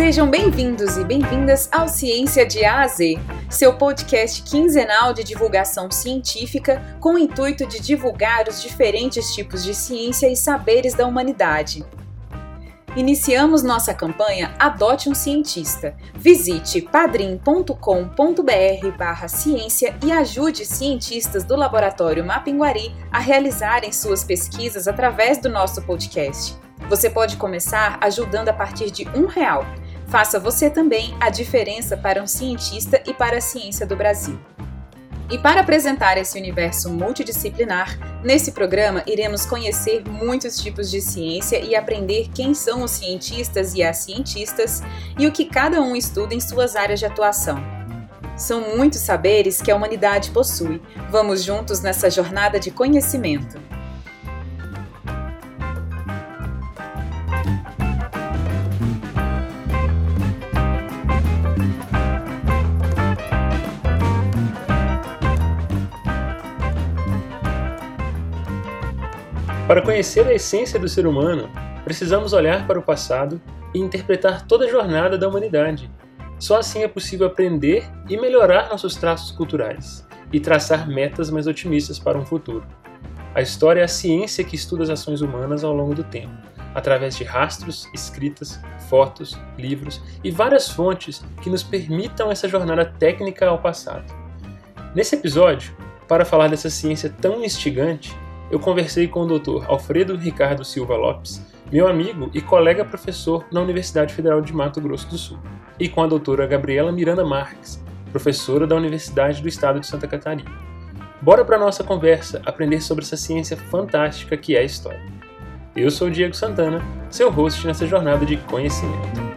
Sejam bem-vindos e bem-vindas ao Ciência de A a Z, seu podcast quinzenal de divulgação científica com o intuito de divulgar os diferentes tipos de ciência e saberes da humanidade. Iniciamos nossa campanha Adote um Cientista. Visite padrim.com.br barra ciência e ajude cientistas do Laboratório Mapinguari a realizarem suas pesquisas através do nosso podcast. Você pode começar ajudando a partir de um real. Faça você também a diferença para um cientista e para a ciência do Brasil. E para apresentar esse universo multidisciplinar, nesse programa iremos conhecer muitos tipos de ciência e aprender quem são os cientistas e as cientistas e o que cada um estuda em suas áreas de atuação. São muitos saberes que a humanidade possui. Vamos juntos nessa jornada de conhecimento. Para conhecer a essência do ser humano, precisamos olhar para o passado e interpretar toda a jornada da humanidade. Só assim é possível aprender e melhorar nossos traços culturais e traçar metas mais otimistas para um futuro. A história é a ciência que estuda as ações humanas ao longo do tempo, através de rastros, escritas, fotos, livros e várias fontes que nos permitam essa jornada técnica ao passado. Nesse episódio, para falar dessa ciência tão instigante, eu conversei com o Dr. Alfredo Ricardo Silva Lopes, meu amigo e colega professor na Universidade Federal de Mato Grosso do Sul, e com a doutora Gabriela Miranda Marques, professora da Universidade do Estado de Santa Catarina. Bora para nossa conversa aprender sobre essa ciência fantástica que é a história. Eu sou o Diego Santana, seu host nessa jornada de conhecimento.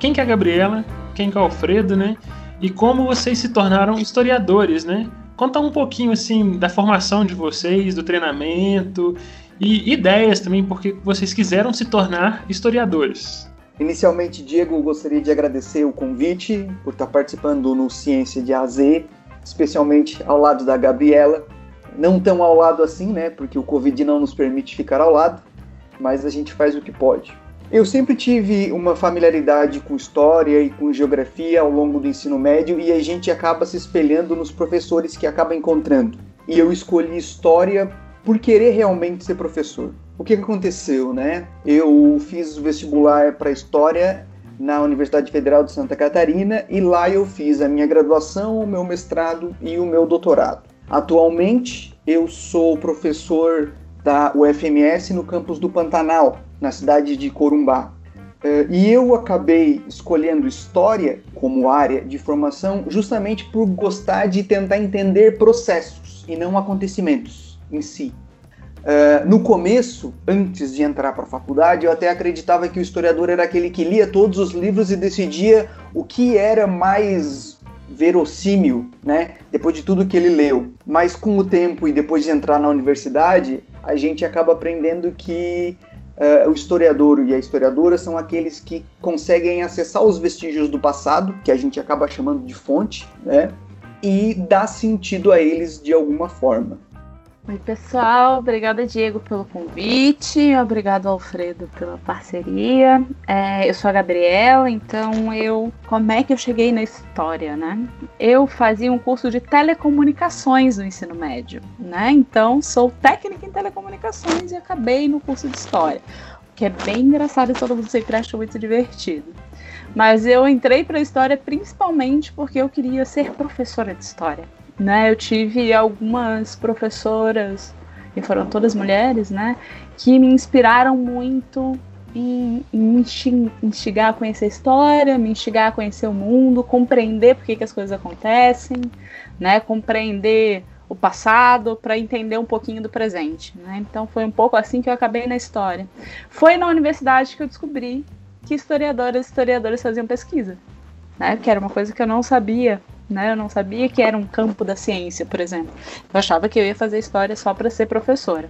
Quem que é a Gabriela, quem que é o Alfredo, né? E como vocês se tornaram historiadores, né? Conta um pouquinho assim da formação de vocês, do treinamento e ideias também, porque vocês quiseram se tornar historiadores. Inicialmente, Diego, gostaria de agradecer o convite por estar participando no Ciência de AZ, especialmente ao lado da Gabriela. Não tão ao lado assim, né? Porque o Covid não nos permite ficar ao lado, mas a gente faz o que pode. Eu sempre tive uma familiaridade com história e com geografia ao longo do ensino médio e a gente acaba se espelhando nos professores que acaba encontrando. E eu escolhi história por querer realmente ser professor. O que, aconteceu, né? Eu fiz o vestibular para história na Universidade Federal de Santa Catarina e lá eu fiz a minha graduação, o meu mestrado e o meu doutorado. Atualmente eu sou professor da UFMS no campus do Pantanal, na cidade de Corumbá. Uh, e eu acabei escolhendo história como área de formação justamente por gostar de tentar entender processos e não acontecimentos em si. Uh, no começo, antes de entrar para a faculdade, eu até acreditava que o historiador era aquele que lia todos os livros e decidia o que era mais verossímil, né? Depois de tudo que ele leu. Mas com o tempo e depois de entrar na universidade, a gente acaba aprendendo que uh, o historiador e a historiadora são aqueles que conseguem acessar os vestígios do passado, que a gente acaba chamando de fonte, né? E dar sentido a eles de alguma forma. Oi, pessoal. Obrigada, Diego, pelo convite. Obrigado, Alfredo, pela parceria. É, eu sou a Gabriela, então eu. Como é que eu cheguei na história, né? Eu fazia um curso de telecomunicações no ensino médio, né? Então, sou técnica em telecomunicações e acabei no curso de história. O que é bem engraçado e todo mundo sempre acha muito divertido. Mas eu entrei para a história principalmente porque eu queria ser professora de história né? Eu tive algumas professoras, e foram todas mulheres, né? Que me inspiraram muito em, me instigar a conhecer a história, me instigar a conhecer o mundo, compreender por que, que as coisas acontecem, né? Compreender o passado para entender um pouquinho do presente, né? Então foi um pouco assim que eu acabei na história. Foi na universidade que eu descobri que historiadoras e historiadores faziam pesquisa, né? Que era uma coisa que eu não sabia né? Eu não sabia que era um campo da ciência, por exemplo. Eu achava que eu ia fazer história só para ser professora.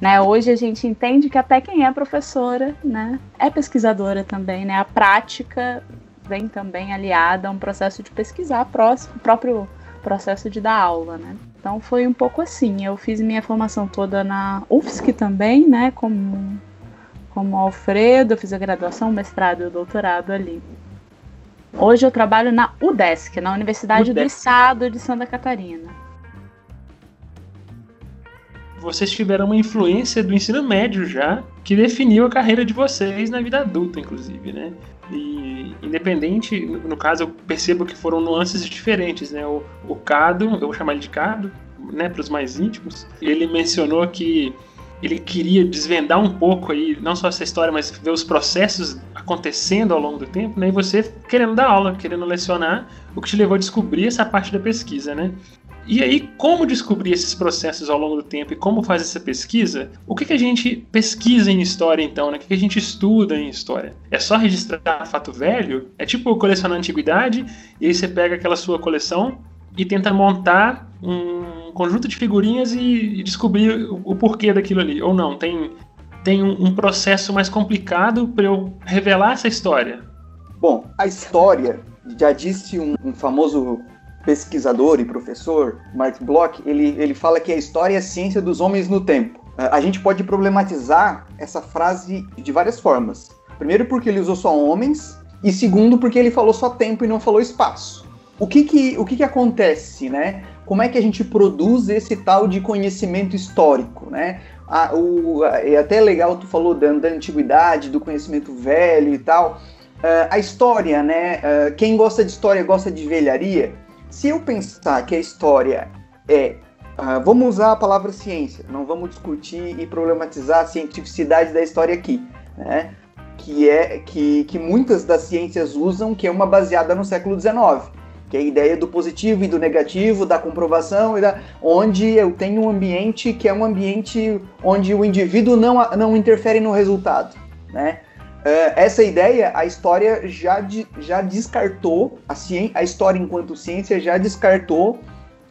Né? Hoje a gente entende que até quem é professora, né, é pesquisadora também, né? A prática vem também aliada a um processo de pesquisar próximo, o próprio processo de dar aula, né? Então foi um pouco assim. Eu fiz minha formação toda na UFSC também, né? Como, como Alfredo, eu fiz a graduação, mestrado e doutorado ali. Hoje eu trabalho na UDESC, na Universidade UDESC. do Estado de Santa Catarina. Vocês tiveram uma influência do ensino médio já, que definiu a carreira de vocês na vida adulta, inclusive, né? E independente, no caso, eu percebo que foram nuances diferentes, né? O, o Cado, eu vou chamar ele de Cado, né, para os mais íntimos, ele mencionou que ele queria desvendar um pouco aí, não só essa história, mas ver os processos acontecendo ao longo do tempo, né? E você querendo dar aula, querendo lecionar, o que te levou a descobrir essa parte da pesquisa, né? E aí, como descobrir esses processos ao longo do tempo e como faz essa pesquisa? O que, que a gente pesquisa em história, então? Né? O que, que a gente estuda em história? É só registrar fato velho? É tipo colecionar antiguidade e aí você pega aquela sua coleção e tenta montar um conjunto de figurinhas e, e descobrir o, o, porquê daquilo ali. Ou não, tem, tem um, um processo mais complicado para eu revelar essa história. Bom, a história, já disse um, um famoso pesquisador e professor, Mark Bloch, ele, ele fala que a história é a ciência dos homens no tempo. A gente pode problematizar essa frase de várias formas. Primeiro, porque ele usou só homens, e segundo, porque ele falou só tempo e não falou espaço. O que que, o que, que acontece, né? Como é que a gente produz esse tal de conhecimento histórico, né? A, o, é até legal, tu falou da, da antiguidade, do conhecimento velho e tal. Uh, a história, né? Uh, quem gosta de história gosta de velharia. Se eu pensar que a história é. Uh, vamos usar a palavra ciência, não vamos discutir e problematizar a cientificidade da história aqui, né? Que é que, que muitas das ciências usam, que é uma baseada no século XIX, que é a ideia do positivo e do negativo, da comprovação, e da, onde eu tenho um ambiente que é um ambiente onde o indivíduo não, não interfere no resultado, né? Uh, essa ideia, a história já, já descartou, a, ciência, a história enquanto ciência já descartou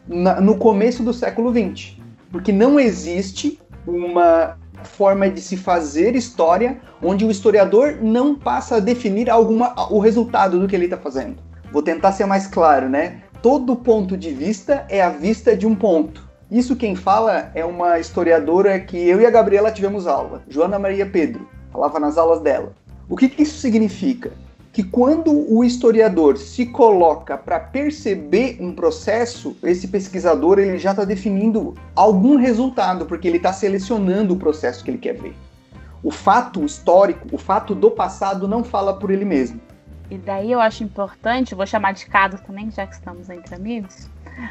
na, no começo do século XX. Porque não existe uma forma de se fazer história onde o historiador não passa a definir alguma, o resultado do que ele está fazendo. Vou tentar ser mais claro, né? Todo ponto de vista é a vista de um ponto. Isso quem fala é uma historiadora que eu e a Gabriela tivemos aula, Joana Maria Pedro. Falava nas aulas dela. O que, que isso significa? Que quando o historiador se coloca para perceber um processo, esse pesquisador ele já está definindo algum resultado, porque ele está selecionando o processo que ele quer ver. O fato histórico, o fato do passado, não fala por ele mesmo. E daí eu acho importante, vou chamar de Cado também, já que estamos entre amigos,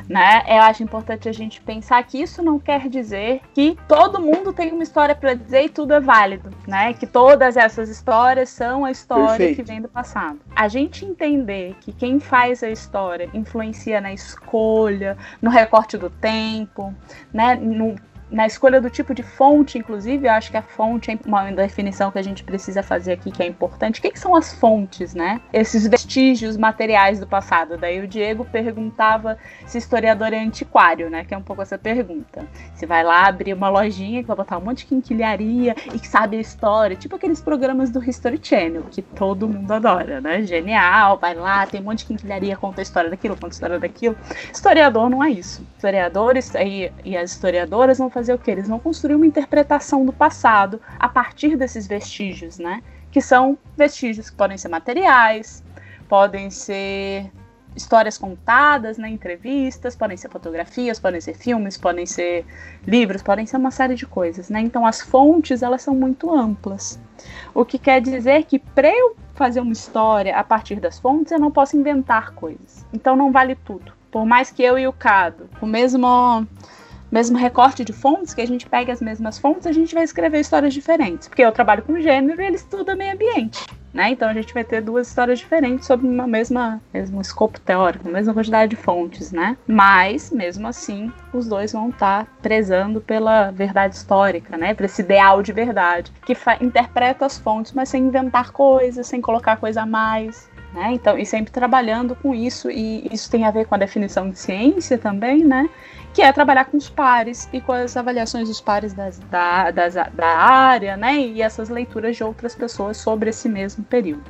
né? Eu acho importante a gente pensar que isso não quer dizer que todo mundo tem uma história para dizer e tudo é válido, né? Que todas essas histórias são a história Perfeito. que vem do passado. A gente entender que quem faz a história influencia na escolha, no recorte do tempo, né? No na escolha do tipo de fonte, inclusive, eu acho que a fonte é uma definição que a gente precisa fazer aqui que é importante. O que, que, são as fontes, né? Esses vestígios materiais do passado. Daí o Diego perguntava se historiador é antiquário, né? Que é um pouco essa pergunta. Você vai lá abrir uma lojinha que vai botar um monte de quinquilharia e que sabe a história, tipo aqueles programas do History Channel, que todo mundo adora, né? Genial, vai lá, tem um monte de quinquilharia, conta a história daquilo, conta a história daquilo. Historiador não é isso. Historiadores e, e as historiadoras não fazer o que? Eles vão construir uma interpretação do passado a partir desses vestígios, né? Que são vestígios que podem ser materiais, podem ser histórias contadas, né, entrevistas, podem ser fotografias, podem ser filmes, podem ser livros, podem ser uma série de coisas, né? Então as fontes elas são muito amplas. O que quer dizer que para eu fazer uma história a partir das fontes eu não posso inventar coisas. Então não vale tudo. Por mais que eu e o Cado, o mesmo mesmo recorte de fontes, que a gente pega as mesmas fontes, a gente vai escrever histórias diferentes. Porque eu trabalho com gênero e ele estuda meio ambiente. Né? Então a gente vai ter duas histórias diferentes sobre uma mesma mesmo escopo teórico, mesma quantidade de fontes, né? Mas mesmo assim, os dois vão estar tá prezando pela verdade histórica, né? Para esse ideal de verdade que interpreta as fontes, mas sem inventar coisas, sem colocar coisa a mais. Né? Então, e sempre trabalhando com isso, e isso tem a ver com a definição de ciência também, né? Que é trabalhar com os pares e com as avaliações dos pares das, da, das, da área, né? E essas leituras de outras pessoas sobre esse mesmo período.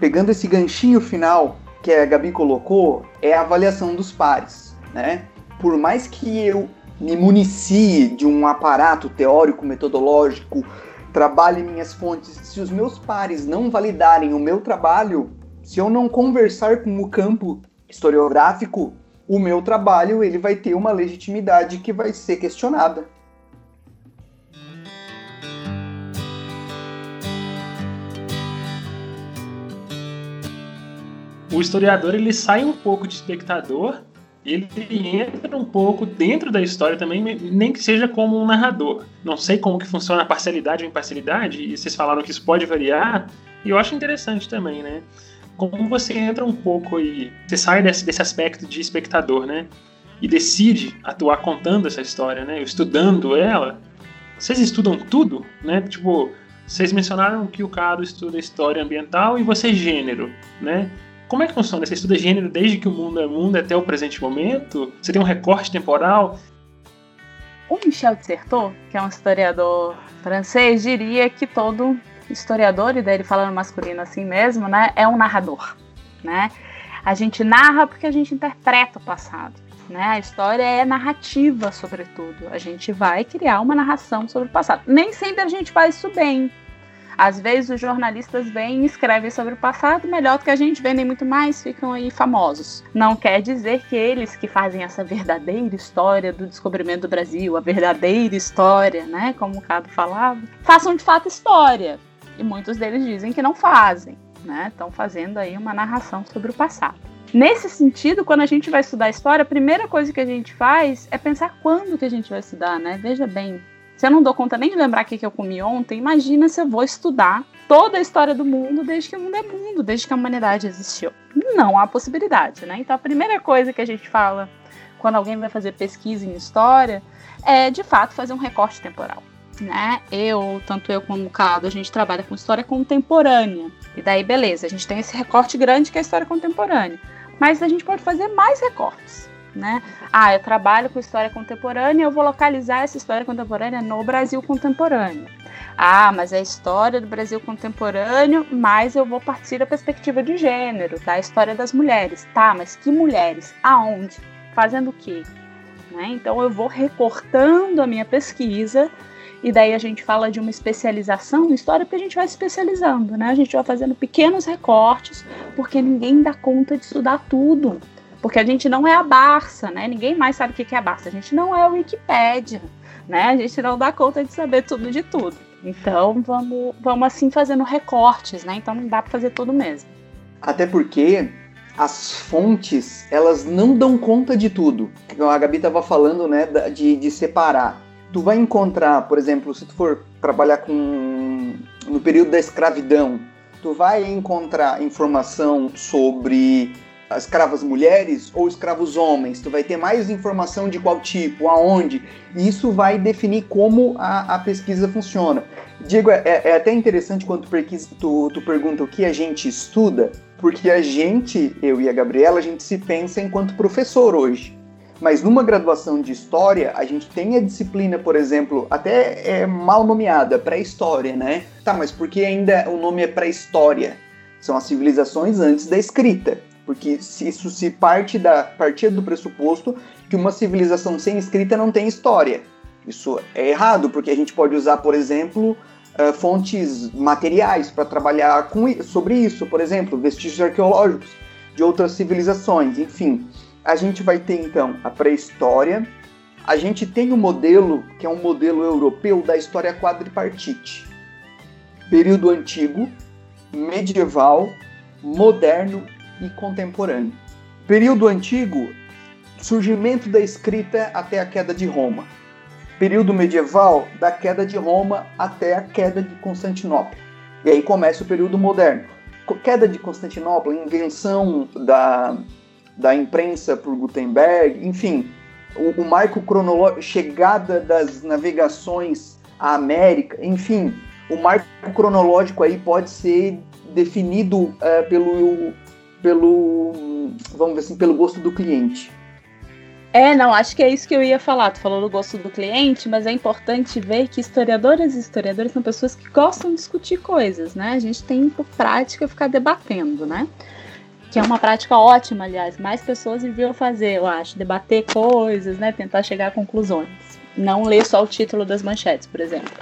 pegando esse ganchinho final que a Gabi colocou, é a avaliação dos pares, né? Por mais que eu me municie de um aparato teórico, metodológico, trabalhe minhas fontes, se os meus pares não validarem o meu trabalho, se eu não conversar com o campo historiográfico, o meu trabalho ele vai ter uma legitimidade que vai ser questionada. O historiador ele sai um pouco de espectador, ele entra um pouco dentro da história também, nem que seja como um narrador. Não sei como que funciona a parcialidade ou imparcialidade, e vocês falaram que isso pode variar, e eu acho interessante também, né? Como você entra um pouco e você sai desse, desse aspecto de espectador, né? E decide atuar contando essa história, né? Estudando ela. Vocês estudam tudo, né? Tipo, vocês mencionaram que o Cado estuda história ambiental e você gênero, né? Como é que funciona? Você estuda gênero desde que o mundo é mundo até o presente momento? Você tem um recorte temporal? O Michel Dissertot, que é um historiador francês, diria que todo historiador, e daí ele falando masculino assim mesmo, né, é um narrador, né? A gente narra porque a gente interpreta o passado, né? A história é narrativa, sobretudo. A gente vai criar uma narração sobre o passado. Nem sempre a gente faz isso bem. Às vezes os jornalistas vêm e escrevem sobre o passado melhor do que a gente, vendem muito mais, ficam aí famosos. Não quer dizer que eles que fazem essa verdadeira história do descobrimento do Brasil, a verdadeira história, né, como o Cabo falava, façam de fato história e muitos deles dizem que não fazem, né? Estão fazendo aí uma narração sobre o passado. Nesse sentido, quando a gente vai estudar história, a primeira coisa que a gente faz é pensar quando que a gente vai estudar, né? Veja bem, se eu não dou conta nem de lembrar o que eu comi ontem, imagina se eu vou estudar toda a história do mundo desde que o mundo é mundo, desde que a humanidade existiu. Não há possibilidade, né? Então a primeira coisa que a gente fala quando alguém vai fazer pesquisa em história é, de fato, fazer um recorte temporal né? Eu, tanto eu como o Cado, a gente trabalha com história contemporânea. E daí, beleza, a gente tem esse recorte grande que é a história contemporânea. Mas a gente pode fazer mais recortes, né? Ah, eu trabalho com história contemporânea, eu vou localizar essa história contemporânea no Brasil contemporâneo. Ah, mas é a história do Brasil contemporâneo, mas eu vou partir da perspectiva de gênero, da história das mulheres. Tá, mas que mulheres? Aonde? Fazendo o quê? Né? Então eu vou recortando a minha pesquisa e daí a gente fala de uma especialização em história porque a gente vai especializando, né? A gente vai fazendo pequenos recortes, porque ninguém dá conta de estudar tudo. Porque a gente não é a Barça, né? Ninguém mais sabe o que é a Barça. A gente não é a Wikipédia, né? A gente não dá conta de saber tudo de tudo. Então vamos, vamos assim fazendo recortes, né? Então não dá para fazer tudo mesmo. Até porque as fontes, elas não dão conta de tudo. A Gabi estava falando, né, de, de separar tu vai encontrar, por exemplo, se tu for trabalhar com no período da escravidão, tu vai encontrar informação sobre escravas mulheres ou escravos homens. Tu vai ter mais informação de qual tipo, aonde. E isso vai definir como a, a pesquisa funciona. Diego, é, é, até interessante quando tu, tu, tu pergunta o que a gente estuda, porque a gente, eu e a Gabriela, a gente se pensa enquanto professor hoje. Mas numa graduação de história, a gente tem a disciplina, por exemplo, até é mal nomeada, pré-história, né? Tá, mas por que ainda o nome é pré-história? São as civilizações antes da escrita. Porque isso se parte da partir do pressuposto que uma civilização sem escrita não tem história. Isso é errado, porque a gente pode usar, por exemplo, uh, fontes materiais para trabalhar com, sobre isso, por exemplo, vestígios arqueológicos de outras civilizações, enfim a gente vai ter então a pré-história, a gente tem o um modelo, que é um modelo europeu da história quadripartite. Período antigo, medieval, moderno e contemporâneo. Período antigo, surgimento da escrita até a queda de Roma. Período medieval, da queda de Roma até a queda de Constantinopla. E aí começa o período moderno. Queda de Constantinopla, invenção da da imprensa por Gutenberg, enfim, o, o marco cronológico, chegada das navegações à América, enfim, o marco cronológico aí pode ser definido uh, pelo, pelo, vamos ver assim, pelo gosto do cliente. É, não, acho que é isso que eu ia falar. Tu falou do gosto do cliente, mas é importante ver que historiadoras e historiadores são pessoas que gostam de discutir coisas, né? A gente tem por prática ficar debatendo, né? Que é uma prática ótima, aliás. Mais pessoas deviam fazer, eu acho, debater coisas, né? Tentar chegar a conclusões não ler só o título das manchetes, por exemplo.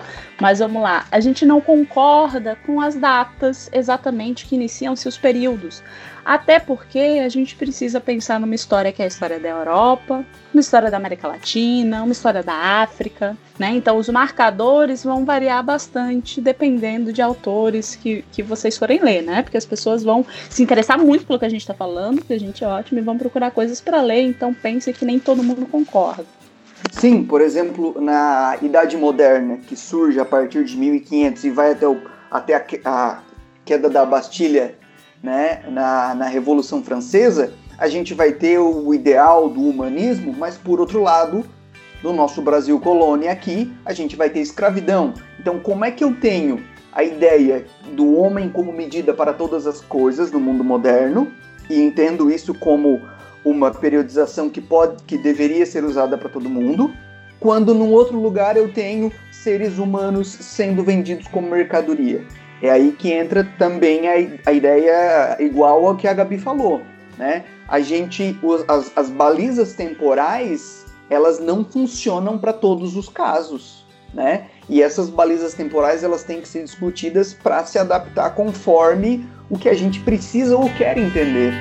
Mas vamos lá, a gente não concorda com as datas exatamente que iniciam-se os períodos. Até porque a gente precisa pensar numa história que é a história da Europa, uma história da América Latina, uma história da África, né? Então os marcadores vão variar bastante dependendo de autores que, que vocês forem ler, né? Porque as pessoas vão se interessar muito pelo que a gente está falando, que a gente é ótimo, e vão procurar coisas para ler, então pense que nem todo mundo concorda. Sim, por exemplo, na Idade Moderna, que surge a partir de 1500 e vai até, o, até a, a queda da Bastilha né, na, na Revolução Francesa, a gente vai ter o ideal do humanismo, mas por outro lado, no nosso Brasil colônia aqui, a gente vai ter escravidão. Então, como é que eu tenho a ideia do homem como medida para todas as coisas no mundo moderno e entendo isso como uma periodização que pode, que deveria ser usada para todo mundo, quando num outro lugar eu tenho seres humanos sendo vendidos como mercadoria. É aí que entra também a, a ideia igual ao que a Gabi falou, né? A gente, os, as, as balizas temporais, elas não funcionam para todos os casos, né? E essas balizas temporais elas têm que ser discutidas para se adaptar conforme o que a gente precisa ou quer entender.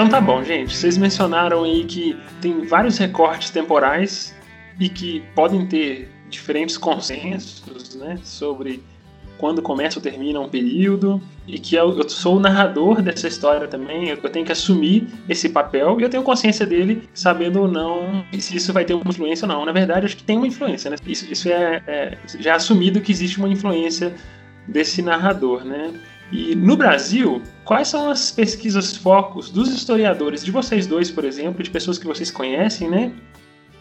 Então tá bom, gente. Vocês mencionaram aí que tem vários recortes temporais e que podem ter diferentes consensos né, sobre quando começa ou termina um período e que eu, eu, sou o narrador dessa história também, eu, tenho que assumir esse papel e eu tenho consciência dele, sabendo ou não se isso vai ter uma influência ou não. Na verdade, acho que tem uma influência, né? Isso, isso é, é já assumido que existe uma influência desse narrador, né? E no Brasil, quais são as pesquisas focos dos historiadores, de vocês dois, por exemplo, de pessoas que vocês conhecem, né?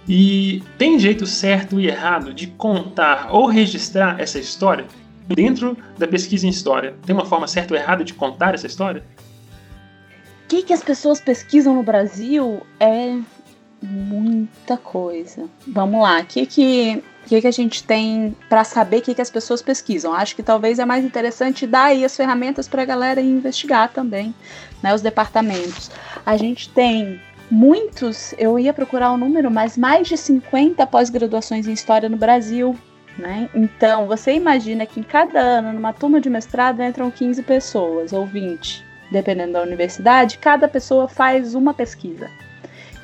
E tem jeito certo e errado de contar ou registrar essa história? Dentro da pesquisa em história, tem uma forma certa ou errada de contar essa história? O que, que as pessoas pesquisam no Brasil é muita coisa. Vamos lá, o que, que que, que a gente tem para saber o que, que as pessoas pesquisam. Acho que talvez é mais interessante dar aí as ferramentas para a galera investigar também, né, os departamentos. A gente tem muitos, eu ia procurar o um número, mas mais de 50 pós-graduações em História no Brasil. Né? Então, você imagina que em cada ano, numa turma de mestrado, entram 15 pessoas, ou 20, dependendo da universidade, cada pessoa faz uma pesquisa.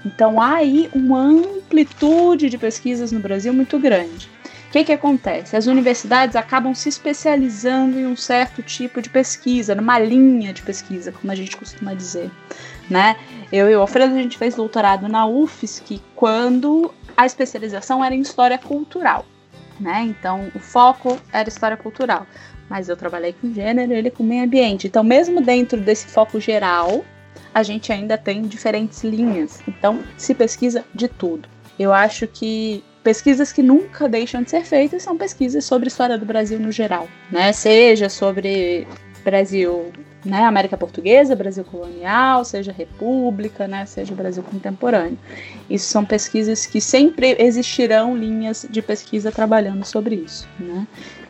Então há aí uma amplitude de pesquisas no Brasil muito grande. O que, que acontece? As universidades acabam se especializando em um certo tipo de pesquisa, numa linha de pesquisa, como a gente costuma dizer. Né? Eu e o Alfredo a gente fez doutorado na UFSC quando a especialização era em história cultural. Né? Então o foco era história cultural. Mas eu trabalhei com gênero ele com meio ambiente. Então, mesmo dentro desse foco geral, a gente ainda tem diferentes linhas. Então, se pesquisa de tudo. Eu acho que pesquisas que nunca deixam de ser feitas são pesquisas sobre história do Brasil no geral, né? Seja sobre Brasil, né, América Portuguesa, Brasil colonial, seja República, né, seja Brasil contemporâneo. Isso são pesquisas que sempre existirão linhas de pesquisa trabalhando sobre isso, né?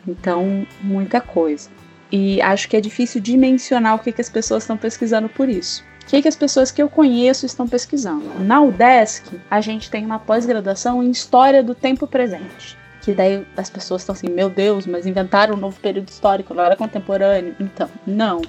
Então, muita coisa. E acho que é difícil dimensionar o que, que as pessoas estão pesquisando por isso. O que, que as pessoas que eu conheço estão pesquisando? Na UDESC, a gente tem uma pós-graduação em História do Tempo Presente. Que daí as pessoas estão assim, meu Deus, mas inventaram um novo período histórico, não era contemporâneo. Então, não.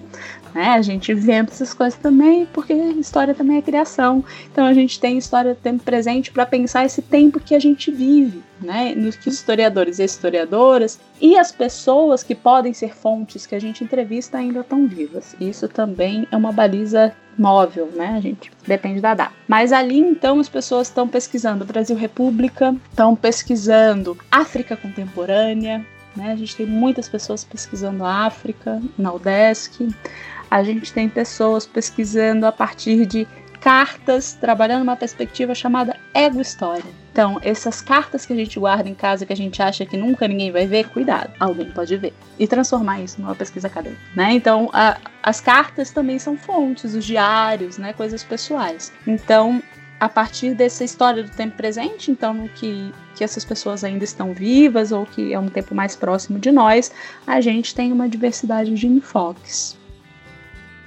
Né? A gente inventa essas coisas também, porque história também é criação. Então a gente tem história do tempo presente para pensar esse tempo que a gente vive, né? Nos que os historiadores e historiadoras e as pessoas que podem ser fontes que a gente entrevista ainda estão vivas. Isso também é uma baliza móvel, né? A gente depende da data. Mas ali então as pessoas estão pesquisando Brasil República, estão pesquisando África contemporânea, né? A gente tem muitas pessoas pesquisando África na UDESC a gente tem pessoas pesquisando a partir de cartas, trabalhando uma perspectiva chamada ego-história. Então, essas cartas que a gente guarda em casa que a gente acha que nunca ninguém vai ver, cuidado, alguém pode ver. E transformar isso numa pesquisa acadêmica, né? Então, a, as cartas também são fontes, os diários, né? Coisas pessoais. Então, a partir dessa história do tempo presente, então que, que essas pessoas ainda estão vivas ou que é um tempo mais próximo de nós, a gente tem uma diversidade de enfoques.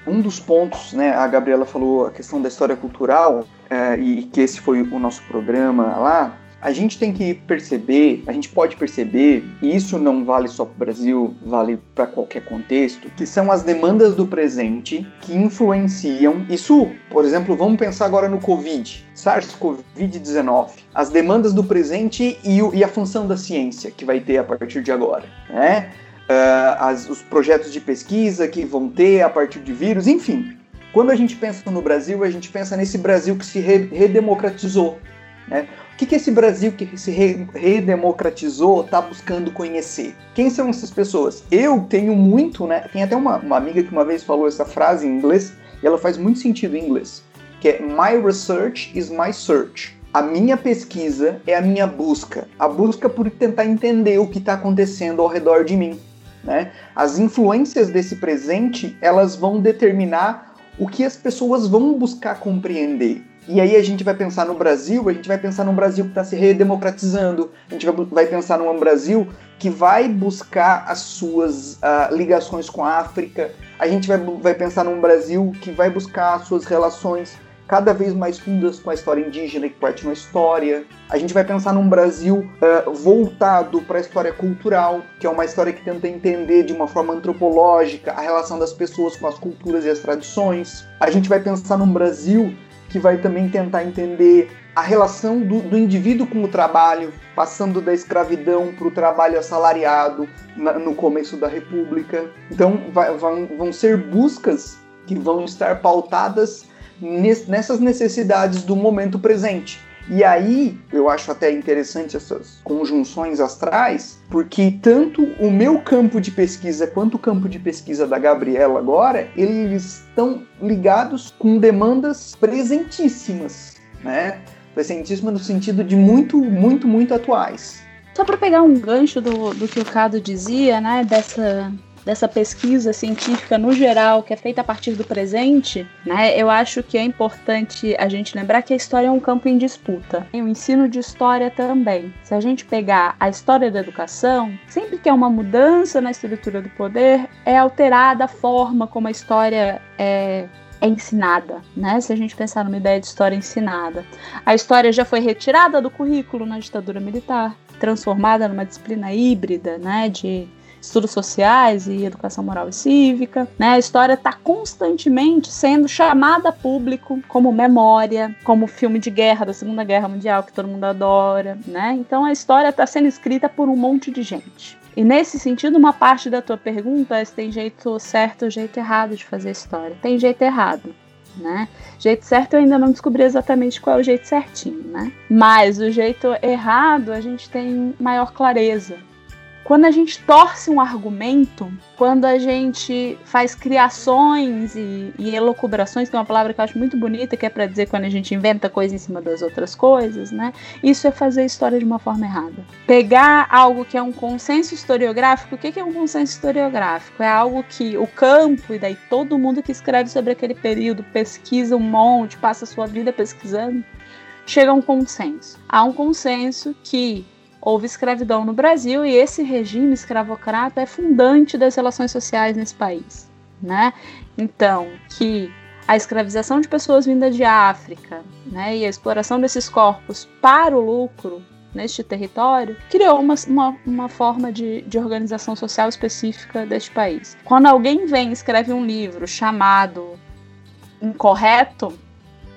Um dos pontos, né, a Gabriela falou a questão da história cultural, é, e que esse foi o nosso programa lá, a gente tem que perceber, a gente pode perceber, e isso não vale só para o Brasil, vale para qualquer contexto, que são as demandas do presente que influenciam. Isso, por exemplo, vamos pensar agora no Covid, SARS-CoV-19, as demandas do presente e, e, a função da ciência que vai ter a partir de agora, né? Uh, as, os projetos de pesquisa que vão ter a partir de vírus, enfim. Quando a gente pensa no Brasil, a gente pensa nesse Brasil que se re redemocratizou, né? que, que esse Brasil que se redemocratizou está buscando conhecer? Quem são essas pessoas? Eu tenho muito, né? Tem até uma, uma amiga que uma vez falou essa frase em inglês e ela faz muito sentido em inglês, que é My research is my search. A minha pesquisa é a minha busca, a busca por tentar entender o que está acontecendo ao redor de mim. Né? As influências desse presente elas vão determinar o que as pessoas vão buscar compreender. E aí a gente vai pensar no Brasil, a gente vai pensar num Brasil que está se redemocratizando, a gente vai, pensar num Brasil que vai buscar as suas uh, ligações com a África, a gente vai, vai pensar num Brasil que vai buscar as suas relações cada vez mais fundas com a história indígena que parte na história. A gente vai pensar num Brasil uh, voltado para a história cultural, que é uma história que tenta entender de uma forma antropológica a relação das pessoas com as culturas e as tradições. A gente vai pensar num Brasil que vai também tentar entender a relação do, do indivíduo com o trabalho, passando da escravidão para o trabalho assalariado na, no começo da República. Então, vai, vão, vão ser buscas que vão estar pautadas nessas necessidades do momento presente. E aí, eu acho até interessante essas conjunções astrais, porque tanto o meu campo de pesquisa quanto o campo de pesquisa da Gabriela agora, eles estão ligados com demandas presentíssimas, né? Presentíssimas no sentido de muito, muito, muito atuais. Só para pegar um gancho do, do que o Cado dizia, né, dessa dessa pesquisa científica no geral, que é feita a partir do presente, né, eu acho que é importante a gente lembrar que a história é um campo em disputa. E o ensino de história também. Se a gente pegar a história da educação, sempre que há uma mudança na estrutura do poder, é alterada a forma como a história é é ensinada, né? Se a gente pensar numa ideia de história ensinada. A história já foi retirada do currículo na ditadura militar, transformada numa disciplina híbrida, né, de estudos sociais e educação moral e cívica. Né? A história está constantemente sendo chamada a público como memória, como filme de guerra da Segunda Guerra Mundial que todo mundo adora. Né? Então a história está sendo escrita por um monte de gente. E nesse sentido, uma parte da tua pergunta é se tem jeito certo ou jeito errado de fazer história. Tem jeito errado. Né? Jeito certo eu ainda não descobri exatamente qual é o jeito certinho, né? Mas o jeito errado a gente tem maior clareza, quando a gente torce um argumento, quando a gente faz criações e, e elocubrações, que é uma palavra que eu acho muito bonita, que é para dizer quando a gente inventa coisa em cima das outras coisas, né? Isso é fazer história de uma forma errada. Pegar algo que é um consenso historiográfico, o que é um consenso historiográfico? É algo que o campo e daí todo mundo que escreve sobre aquele período pesquisa um monte, passa a sua vida pesquisando, chega a um consenso. Há um consenso que houve escravidão no Brasil e esse regime escravocrata é fundante das relações sociais nesse país, né? Então, que a escravização de pessoas vindas de África, né, e a exploração desses corpos para o lucro neste território, criou uma, uma, uma forma de, de organização social específica deste país. Quando alguém vem e escreve um livro chamado Incorreto,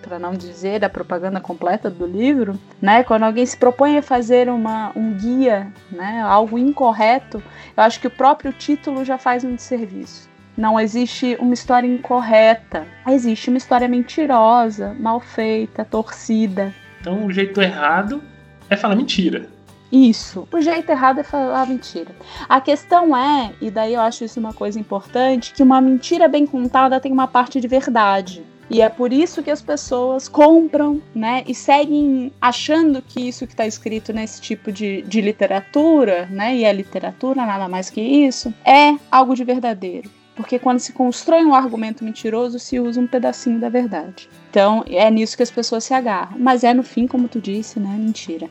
para não dizer a propaganda completa do livro, né? Quando alguém se propõe a fazer uma, um guia, né, algo incorreto, eu acho que o próprio título já faz um desserviço. Não existe uma história incorreta, existe uma história mentirosa, mal feita, torcida. Então o jeito errado é falar mentira. Isso. O jeito errado é falar mentira. A questão é, e daí eu acho isso uma coisa importante, que uma mentira bem contada tem uma parte de verdade. E é por isso que as pessoas compram, né? E seguem achando que isso que está escrito nesse tipo de, de literatura, né? E é literatura, nada mais que isso, é algo de verdadeiro. Porque quando se constrói um argumento mentiroso, se usa um pedacinho da verdade. Então, é nisso que as pessoas se agarram. Mas é, no fim, como tu disse, né? Mentira.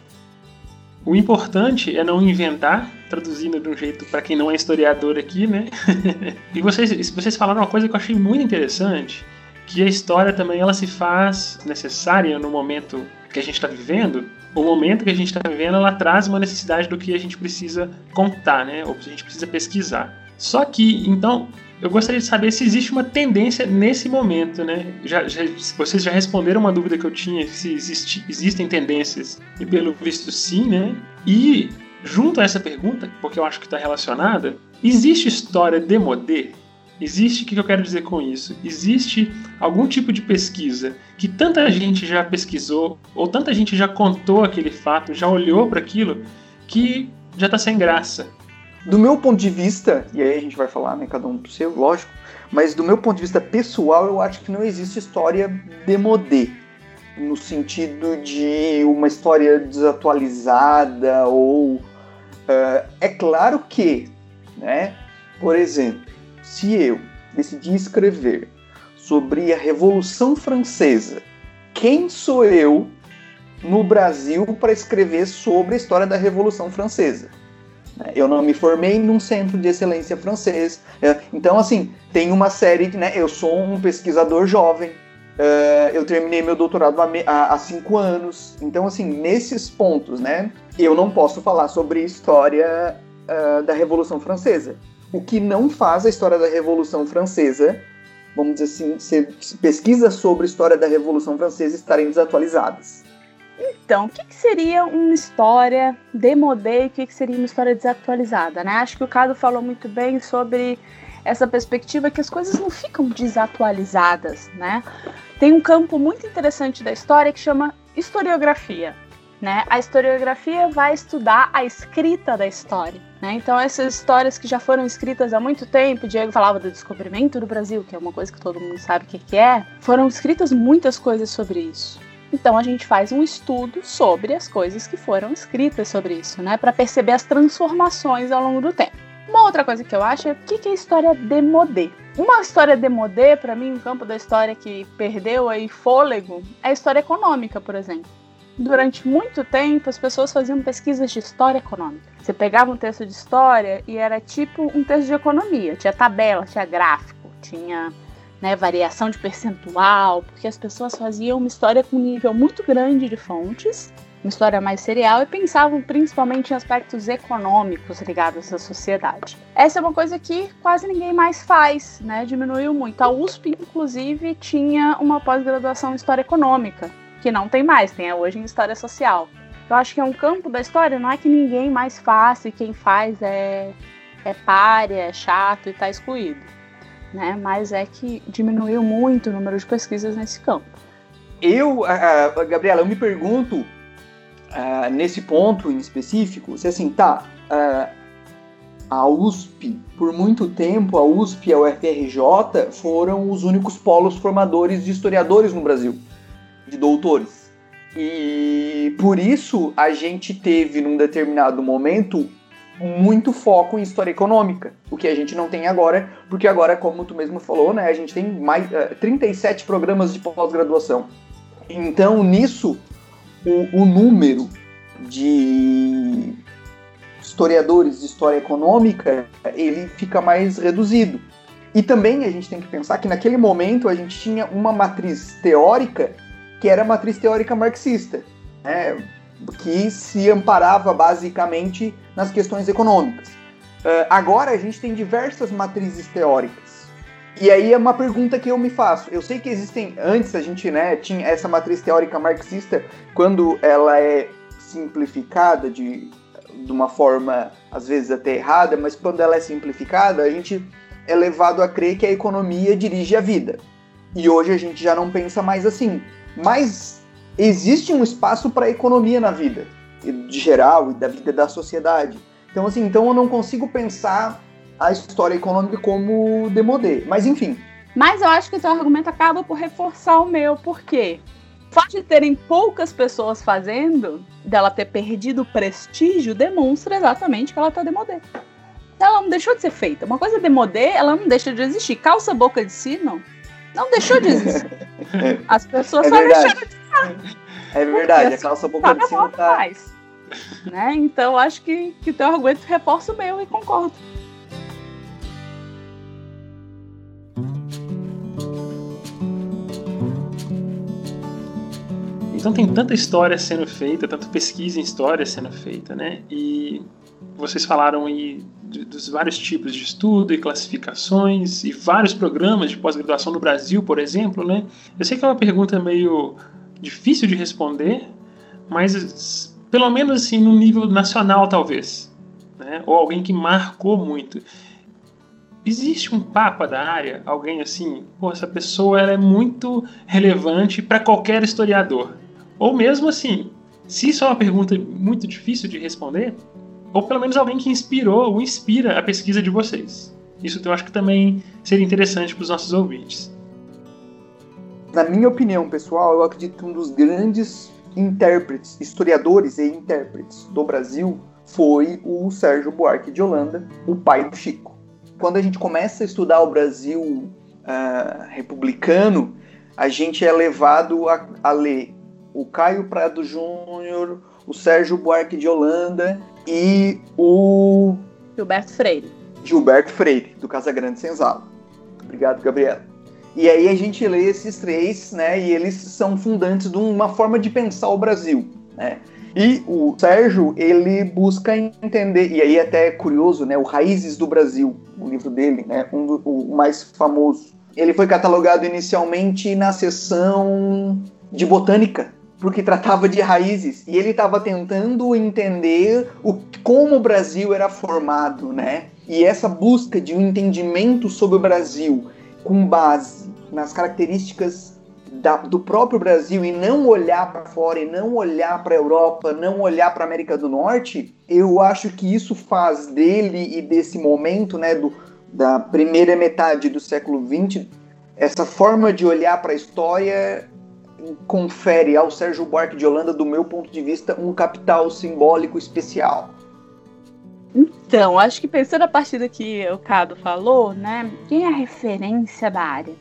O importante é não inventar, traduzindo de um jeito para quem não é historiador aqui, né? e vocês, vocês falaram uma coisa que eu achei muito interessante, que a história também ela se faz necessária no momento que a gente está vivendo. O momento que a gente está vivendo, ela traz uma necessidade do que a gente precisa contar, né? Ou a gente precisa pesquisar. Só que, então, eu gostaria de saber se existe uma tendência nesse momento, né? Já, já, vocês já responderam uma dúvida que eu tinha, se existe, existem tendências, e pelo visto sim, né? E junto a essa pergunta, porque eu acho que está relacionada, existe história de modê? Existe, o que eu quero dizer com isso? Existe algum tipo de pesquisa que tanta gente já pesquisou, ou tanta gente já contou aquele fato, já olhou para aquilo, que já está sem graça. Do meu ponto de vista, e aí a gente vai falar, né, cada um pro seu, lógico, mas do meu ponto de vista pessoal, eu acho que não existe história demodê, no sentido de uma história desatualizada ou... Uh, é claro que, né, por exemplo, se eu decidir escrever sobre a Revolução Francesa, quem sou eu no Brasil para escrever sobre a história da Revolução Francesa? Eu não me formei num centro de excelência francês. É, então, assim, tem uma série, né? Eu sou um pesquisador jovem. É, eu terminei meu doutorado há, cinco anos. Então, assim, nesses pontos, né? Eu não posso falar sobre história uh, da Revolução Francesa. O que não faz a história da Revolução Francesa, vamos dizer assim, ser, pesquisas sobre a história da Revolução Francesa estarem desatualizadas. Então, o que, que, seria uma história demodê e o que, que, seria uma história desatualizada, né? Acho que o Cado falou muito bem sobre essa perspectiva que as coisas não ficam desatualizadas, né? Tem um campo muito interessante da história que chama historiografia, né? A historiografia vai estudar a escrita da história, né? Então essas histórias que já foram escritas há muito tempo, Diego falava do descobrimento do Brasil, que é uma coisa que todo mundo sabe o que, é, foram escritas muitas coisas sobre isso. Então a gente faz um estudo sobre as coisas que foram escritas sobre isso, né, para perceber as transformações ao longo do tempo. Uma outra coisa que eu acho é o que é história demodê. Uma história demodê, para mim, um campo da história que perdeu aí fôlego, é a história econômica, por exemplo. Durante muito tempo, as pessoas faziam pesquisas de história econômica. Você pegava um texto de história e era tipo um texto de economia. Tinha tabela, tinha gráfico, tinha né, variação de percentual, porque as pessoas faziam uma história com um nível muito grande de fontes, uma história mais serial e pensavam principalmente em aspectos econômicos ligados à sociedade. Essa é uma coisa que quase ninguém mais faz, né? Diminuiu muito. A USP, inclusive, tinha uma pós-graduação em História Econômica, que não tem mais, tem hoje em História Social. Eu acho que é um campo da história, não é que ninguém mais faça e quem faz é, é párea, é chato e está excluído né? Mas é que diminuiu muito o número de pesquisas nesse campo. Eu, uh, Gabriela, eu me pergunto uh, nesse ponto em específico, se assim, tá, a USP, por muito tempo, a USP e a UFRJ foram os únicos polos formadores de historiadores no Brasil, de doutores. E por isso a gente teve, num determinado momento, muito foco em história econômica, o que a gente não tem agora, porque agora, como tu mesmo falou, né, a gente tem mais uh, eh, 37 programas de pós-graduação. Então, nisso, o, o número de historiadores de história econômica, ele fica mais reduzido. E também a gente tem que pensar que naquele momento a gente tinha uma matriz teórica que era a matriz teórica marxista. Né? que se amparava basicamente nas questões econômicas. Uh, agora a gente tem diversas matrizes teóricas. E aí é uma pergunta que eu me faço. Eu sei que existem, antes a gente né, tinha essa matriz teórica marxista, quando ela é simplificada de, de uma forma, às vezes até errada, mas quando ela é simplificada, a gente é levado a crer que a economia dirige a vida. E hoje a gente já não pensa mais assim. Mas existe um espaço para economia na vida, de geral, e da vida da sociedade. Então, assim, então eu não consigo pensar a história econômica como demodê. Mas, enfim, Mas eu acho que seu argumento acaba por reforçar o meu, por quê? O fato de terem poucas pessoas fazendo, dela ter perdido o prestígio, demonstra exatamente que ela tá demodê. Ela não deixou de ser feita. Uma coisa demodê, ela não deixa de existir. Calça boca de sino, não deixou de existir. As pessoas É só verdade. deixaram de usar. É verdade, a calça boca de Tá cima tá. mais. Né? Então acho que, que o teu argumento reforça o meu e concordo. Então tem tanta história sendo feita, tanta pesquisa em história sendo feita, né? E vocês falaram aí dos vários tipos de estudo e classificações e vários programas de pós-graduação no Brasil, por exemplo, né? Eu sei que é uma pergunta meio difícil de responder, mas pelo menos assim no nível nacional talvez, né? Ou alguém que marcou muito. Existe um papa da área, alguém assim, pô, essa pessoa ela é muito relevante para qualquer historiador. Ou mesmo assim, se isso é uma pergunta muito difícil de responder, ou pelo menos alguém que inspirou ou inspira a pesquisa de vocês. Isso eu acho que também seria interessante para os nossos ouvintes. Na minha opinião pessoal, eu acredito que um dos grandes intérpretes, historiadores e intérpretes do Brasil foi o Sérgio Buarque de Holanda, o pai do Chico. Quando a gente começa a estudar o Brasil ah, republicano, a gente é levado a, a ler o Caio Prado Júnior, o Sérgio Buarque de Holanda e o Gilberto Freire. Gilberto Freire, do Casagrande Senzala. Obrigado, Gabriela. E aí a gente lê esses três, né? E eles são fundantes de uma forma de pensar o Brasil, né? E o Sérgio, ele busca entender, e aí até é curioso, né? O Raízes do Brasil, o livro dele, né? Um do, o mais famoso. Ele foi catalogado inicialmente na seção de botânica, porque tratava de raízes e ele estava tentando entender o, como o Brasil era formado, né? E essa busca de um entendimento sobre o Brasil com base nas características da- do próprio Brasil e não olhar para fora e não olhar para a Europa, não olhar para a América do Norte, eu acho que isso faz dele e desse momento, né, do, da primeira metade do século XX, essa forma de olhar para a história confere ao Sérgio Buarque de Holanda, do meu ponto de vista, um capital simbólico especial. Então, acho que pensando a partir do que o Cado falou, né? Quem é a referência da área?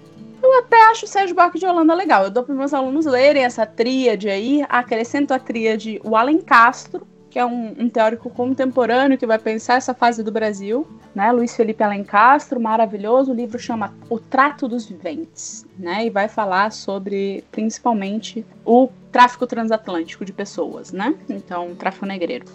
Eu até acho o Sérgio Buarque de Holanda legal. Eu dou para meus alunos lerem essa tríade aí. Acrescento a tríade o Alencastro, que é um, um teórico contemporâneo que vai pensar essa fase do Brasil. Né? Luiz Felipe Alencastro, maravilhoso. O livro chama O Trato dos Viventes. Né? E vai falar sobre, principalmente, o tráfico transatlântico de pessoas. Né? Então, tráfico negreiro.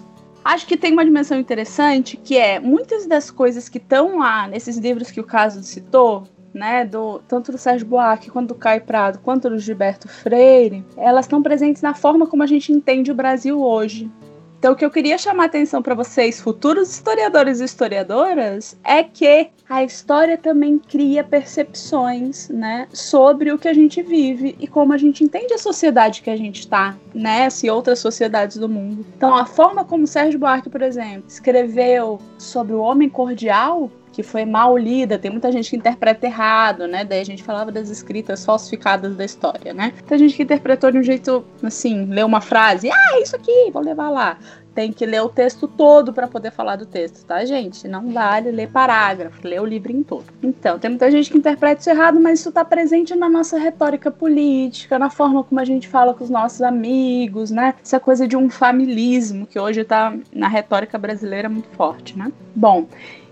Acho que tem uma dimensão interessante que é muitas das coisas que estão lá nesses livros que o caso citou, né, do tanto do Sérgio Buarque quanto do Caio Prado, quanto do Gilberto Freire, elas estão presentes na forma como a gente entende o Brasil hoje. Então, o que eu queria chamar a atenção para vocês, futuros historiadores e historiadoras, é que a história também cria percepções, né, sobre o que a gente vive e como a gente entende a sociedade que a gente está, né, e outras sociedades do mundo. Então, a forma como Sérgio Buarque, por exemplo, escreveu sobre o homem cordial que foi mal lida, tem muita gente que interpreta errado, né? Daí a gente falava das escritas falsificadas da história, né? Tem gente que interpretou de um jeito assim, leu uma frase, ah, isso aqui, vou levar lá. Tem que ler o texto todo para poder falar do texto, tá, gente? Não vale ler parágrafo, ler o livro em todo. Então, tem muita gente que interpreta isso errado, mas isso tá presente na nossa retórica política, na forma como a gente fala com os nossos amigos, né? Essa coisa de um familismo que hoje tá na retórica brasileira muito forte, né? Bom,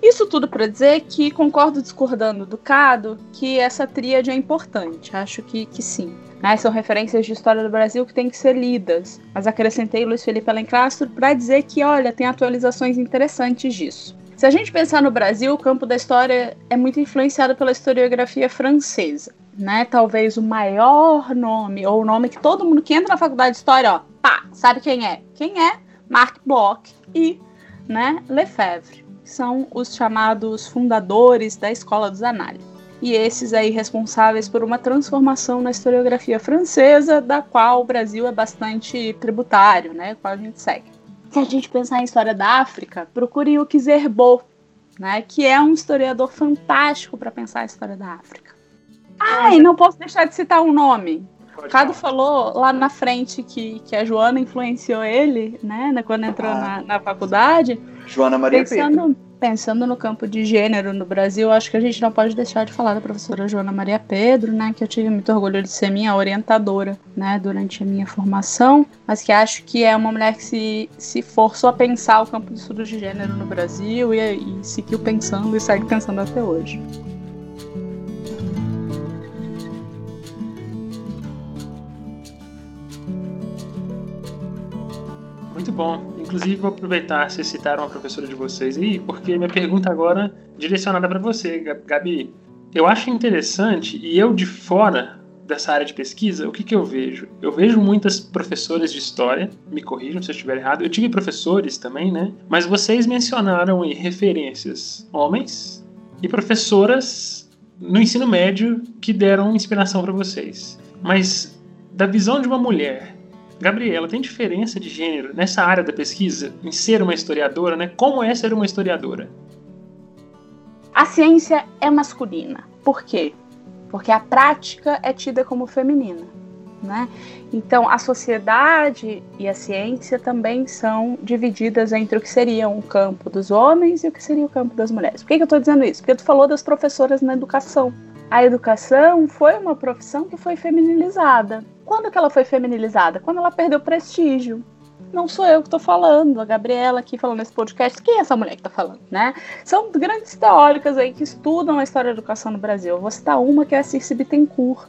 isso tudo para dizer que concordo discordando do Cado que essa tríade é importante. Acho que, que sim. Né? São referências de história do Brasil que têm que ser lidas. Mas acrescentei Luiz Felipe Alencastro para dizer que, olha, tem atualizações interessantes disso. Se a gente pensar no Brasil, o campo da história é muito influenciado pela historiografia francesa. Né? Talvez o maior nome, ou o nome que todo mundo que entra na faculdade de história, ó, pá, sabe quem é? Quem é? Marc Bloch e né, Lefebvre são os chamados fundadores da Escola dos Análises. E esses aí responsáveis por uma transformação na historiografia francesa, da qual o Brasil é bastante tributário, né? Qual a gente segue. Se a gente pensar em história da África, procurem o Kizerbo, né? Que é um historiador fantástico para pensar a história da África. Ai, não posso deixar de citar um nome. O Cado falou lá na frente que, que a Joana influenciou ele, né? Quando entrou ah. na, na faculdade. Joana Maria pensando, Pedro. Pensando no campo de gênero no Brasil, acho que a gente não pode deixar de falar da professora Joana Maria Pedro, né? Que eu tive muito orgulho de ser minha orientadora, né? Durante a minha formação, mas que acho que é uma mulher que se, se forçou a pensar o campo de estudos de gênero no Brasil e, e seguiu pensando e segue pensando até hoje. Muito bom. Inclusive, vou aproveitar se citaram a professora de vocês aí, porque minha pergunta agora é direcionada para você, Gabi. Eu acho interessante, e eu de fora dessa área de pesquisa, o que, que eu vejo? Eu vejo muitas professoras de história, me corrijam se eu estiver errado, eu tive professores também, né? Mas vocês mencionaram aí referências homens e professoras no ensino médio que deram inspiração para vocês. Mas da visão de uma mulher Gabriela, tem diferença de gênero nessa área da pesquisa, em ser uma historiadora, né? Como é ser uma historiadora? A ciência é masculina. Por quê? Porque a prática é tida como feminina. Né? Então, a sociedade e a ciência também são divididas entre o que seria um campo dos homens e o que seria o campo das mulheres. Por que, que eu estou dizendo isso? Porque tu falou das professoras na educação. A educação foi uma profissão que foi feminilizada. Quando que ela foi feminilizada? Quando ela perdeu prestígio. Não sou eu que estou falando, a Gabriela aqui falando nesse podcast. Quem é essa mulher que está falando, né? São grandes teóricas aí que estudam a história da educação no Brasil. Eu vou citar uma que é a Circe Bittencourt.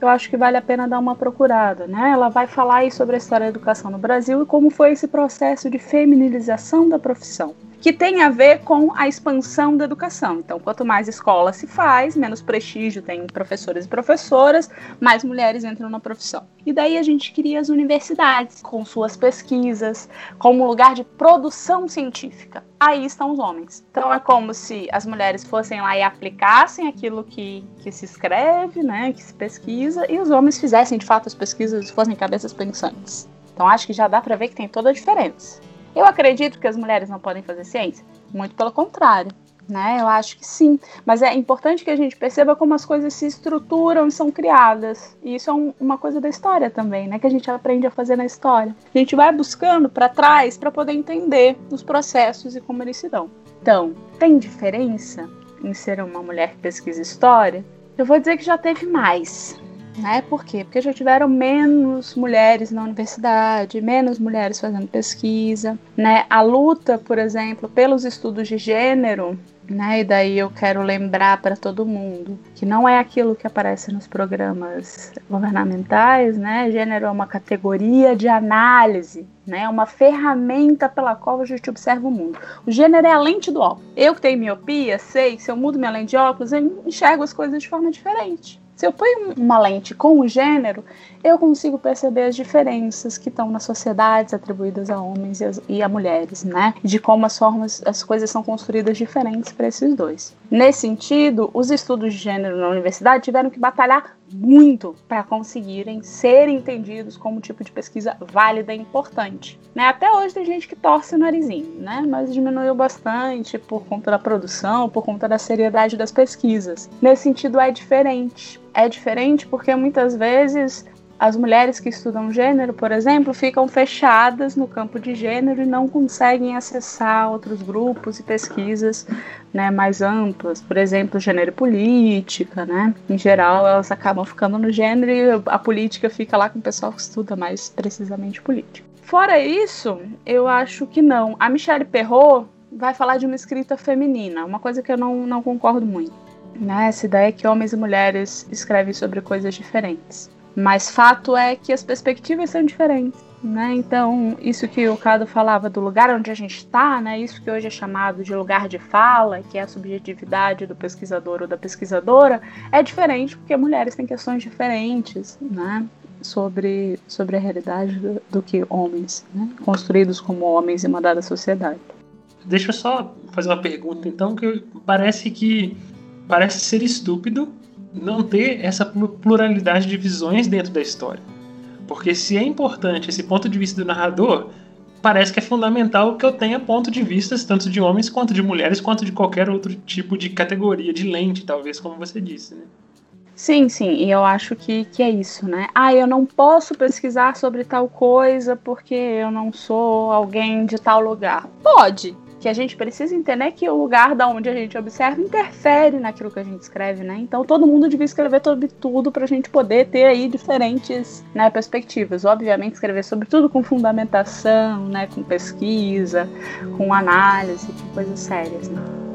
Eu acho que vale a pena dar uma procurada, né? Ela vai falar aí sobre a história da educação no Brasil e como foi esse processo de feminilização da profissão que tem a ver com a expansão da educação. Então, quanto mais escola se faz, menos prestígio tem professores e professoras, mais mulheres entram na profissão. E daí a gente cria as universidades com suas pesquisas, como lugar de produção científica. Aí estão os homens. Então é como se as mulheres fossem lá e aplicassem aquilo que, que se escreve, né, que se pesquisa, e os homens fizessem de fato as pesquisas, fossem cabeças pensantes. Então acho que já dá para ver que tem toda a diferença. Eu acredito que as mulheres não podem fazer ciência? Muito pelo contrário. Né? Eu acho que sim, mas é importante que a gente perceba como as coisas se estruturam e são criadas. E isso é um, uma coisa da história também, né? Que a gente aprende a fazer na história. A gente vai buscando para trás para poder entender os processos e como eles se dão. Então, tem diferença em ser uma mulher que pesquisa história? Eu vou dizer que já teve mais. Né? Por quê? Porque já tiveram menos mulheres na universidade, menos mulheres fazendo pesquisa. Né? A luta, por exemplo, pelos estudos de gênero né? E daí eu quero lembrar para todo mundo que não é aquilo que aparece nos programas governamentais, né? Gênero é uma categoria de análise, né? É uma ferramenta pela qual a gente observa o mundo. O gênero é a lente do óculos. Eu que tenho miopia, sei que se eu mudo minha lente de óculos, eu enxergo as coisas de forma diferente. Se eu ponho uma lente com o gênero, eu consigo perceber as diferenças que estão nas sociedades atribuídas a homens e a mulheres, né? De como as formas, as coisas são construídas diferentes para esses dois. Nesse sentido, os estudos de gênero na universidade tiveram que batalhar muito para conseguirem ser entendidos como tipo de pesquisa válida e importante. Né? Até hoje tem gente que torce o narizinho, né? mas diminuiu bastante por conta da produção, por conta da seriedade das pesquisas. Nesse sentido, é diferente. É diferente porque muitas vezes as mulheres que estudam gênero, por exemplo, ficam fechadas no campo de gênero e não conseguem acessar outros grupos e pesquisas né, mais amplas, por exemplo, gênero e política, né? Em geral, elas acabam ficando no gênero e a política fica lá com o pessoal que estuda mais precisamente política. Fora isso, eu acho que não. A Michelle Perrault vai falar de uma escrita feminina, uma coisa que eu não, não concordo muito. Né? Essa ideia que homens e mulheres escrevem sobre coisas diferentes. Mas fato é que as perspectivas são diferentes. Né? Então, isso que o Cado falava do lugar onde a gente está, né? isso que hoje é chamado de lugar de fala, que é a subjetividade do pesquisador ou da pesquisadora, é diferente porque mulheres têm questões diferentes né? sobre, sobre a realidade do, do que homens, né? construídos como homens em uma dada sociedade. Deixa eu só fazer uma pergunta, então, que parece que parece ser estúpido não ter essa pluralidade de visões dentro da história. Porque se é importante esse ponto de vista do narrador, parece que é fundamental que eu tenha ponto de vista tanto de homens quanto de mulheres, quanto de qualquer outro tipo de categoria, de lente, talvez, como você disse, né? Sim, sim, e eu acho que, que é isso, né? Ah, eu não posso pesquisar sobre tal coisa porque eu não sou alguém de tal lugar. Pode, que a gente precisa entender que o lugar da onde a gente observa interfere naquilo que a gente escreve, né? Então todo mundo devia escrever sobre tudo para a gente poder ter aí diferentes né, perspectivas. Obviamente escrever sobre tudo com fundamentação, né, com pesquisa, com análise, com coisas sérias, né?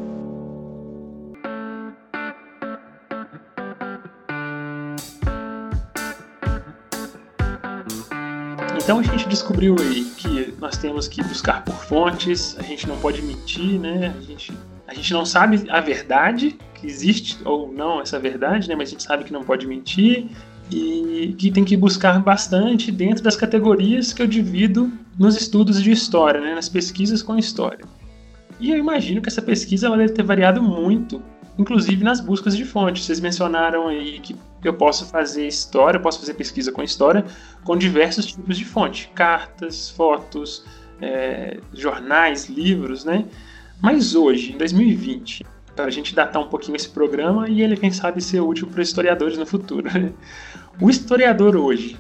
Então a gente descobriu aí que nós temos que buscar por fontes, a gente não pode mentir, né? A gente, a gente não sabe a verdade, que existe ou não essa verdade, né? Mas a gente sabe que não pode mentir e que tem que buscar bastante dentro das categorias que eu divido nos estudos de história, né? Nas pesquisas com história. E eu imagino que essa pesquisa ela deve ter variado muito inclusive nas buscas de fontes. Vocês mencionaram aí que eu posso fazer história, posso fazer pesquisa com história com diversos tipos de fonte, cartas, fotos, é, jornais, livros, né? Mas hoje, em 2020, para a gente datar um pouquinho esse programa e ele, quem sabe, ser útil para historiadores no futuro. o historiador hoje,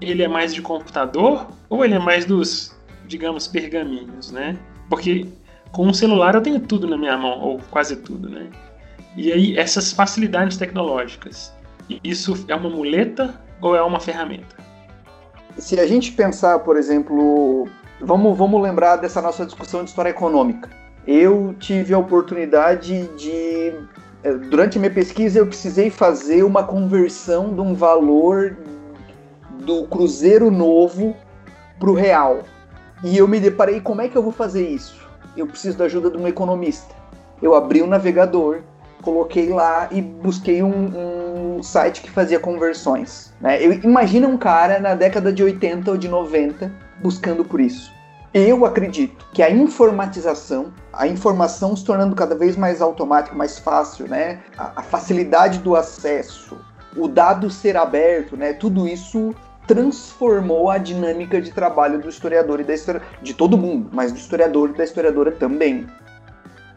ele é mais de computador ou ele é mais dos, digamos, pergaminhos, né? Porque com um celular eu tenho tudo na minha mão, ou quase tudo, né? E aí, essas facilidades tecnológicas, isso é uma muleta ou é uma ferramenta? Se a gente pensar, por exemplo, vamos, vamos lembrar dessa nossa discussão de história econômica. Eu tive a oportunidade de. Eh, durante a minha pesquisa, eu precisei fazer uma conversão de um valor do Cruzeiro Novo para o real. E eu me deparei como é que eu vou fazer isso? eu preciso da ajuda de um economista. Eu abri o um navegador, coloquei lá e busquei um, um, site que fazia conversões. Né? Eu, imagina um cara na década de 80 ou de 90 buscando por isso. Eu acredito que a informatização, a informação se tornando cada vez mais automática, mais fácil, né? a, a facilidade do acesso, o dado ser aberto, né? tudo isso transformou a dinâmica de trabalho do historiador e da história de todo mundo, mas do historiador e da historiadora também.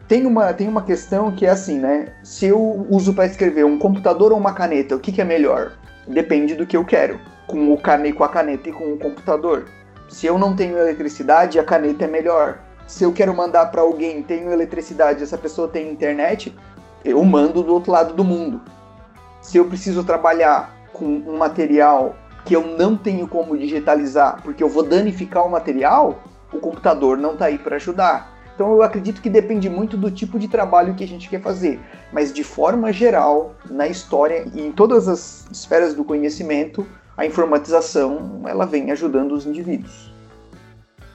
Tem uma, tem uma questão que é assim, né? Se eu uso para escrever um computador ou uma caneta, o que, que é melhor? Depende do que eu quero. Com, o cane, com a caneta e com o computador. Se eu não tenho eletricidade, a caneta é melhor. Se eu quero mandar para alguém, tenho eletricidade, essa pessoa tem internet, eu mando do outro lado do mundo. Se eu preciso trabalhar com um material que eu não tenho como digitalizar porque eu vou danificar o material, o computador não está aí para ajudar. Então eu acredito que depende muito do tipo de trabalho que a gente quer fazer, mas de forma geral, na história e em todas as esferas do conhecimento, a informatização ela vem ajudando os indivíduos.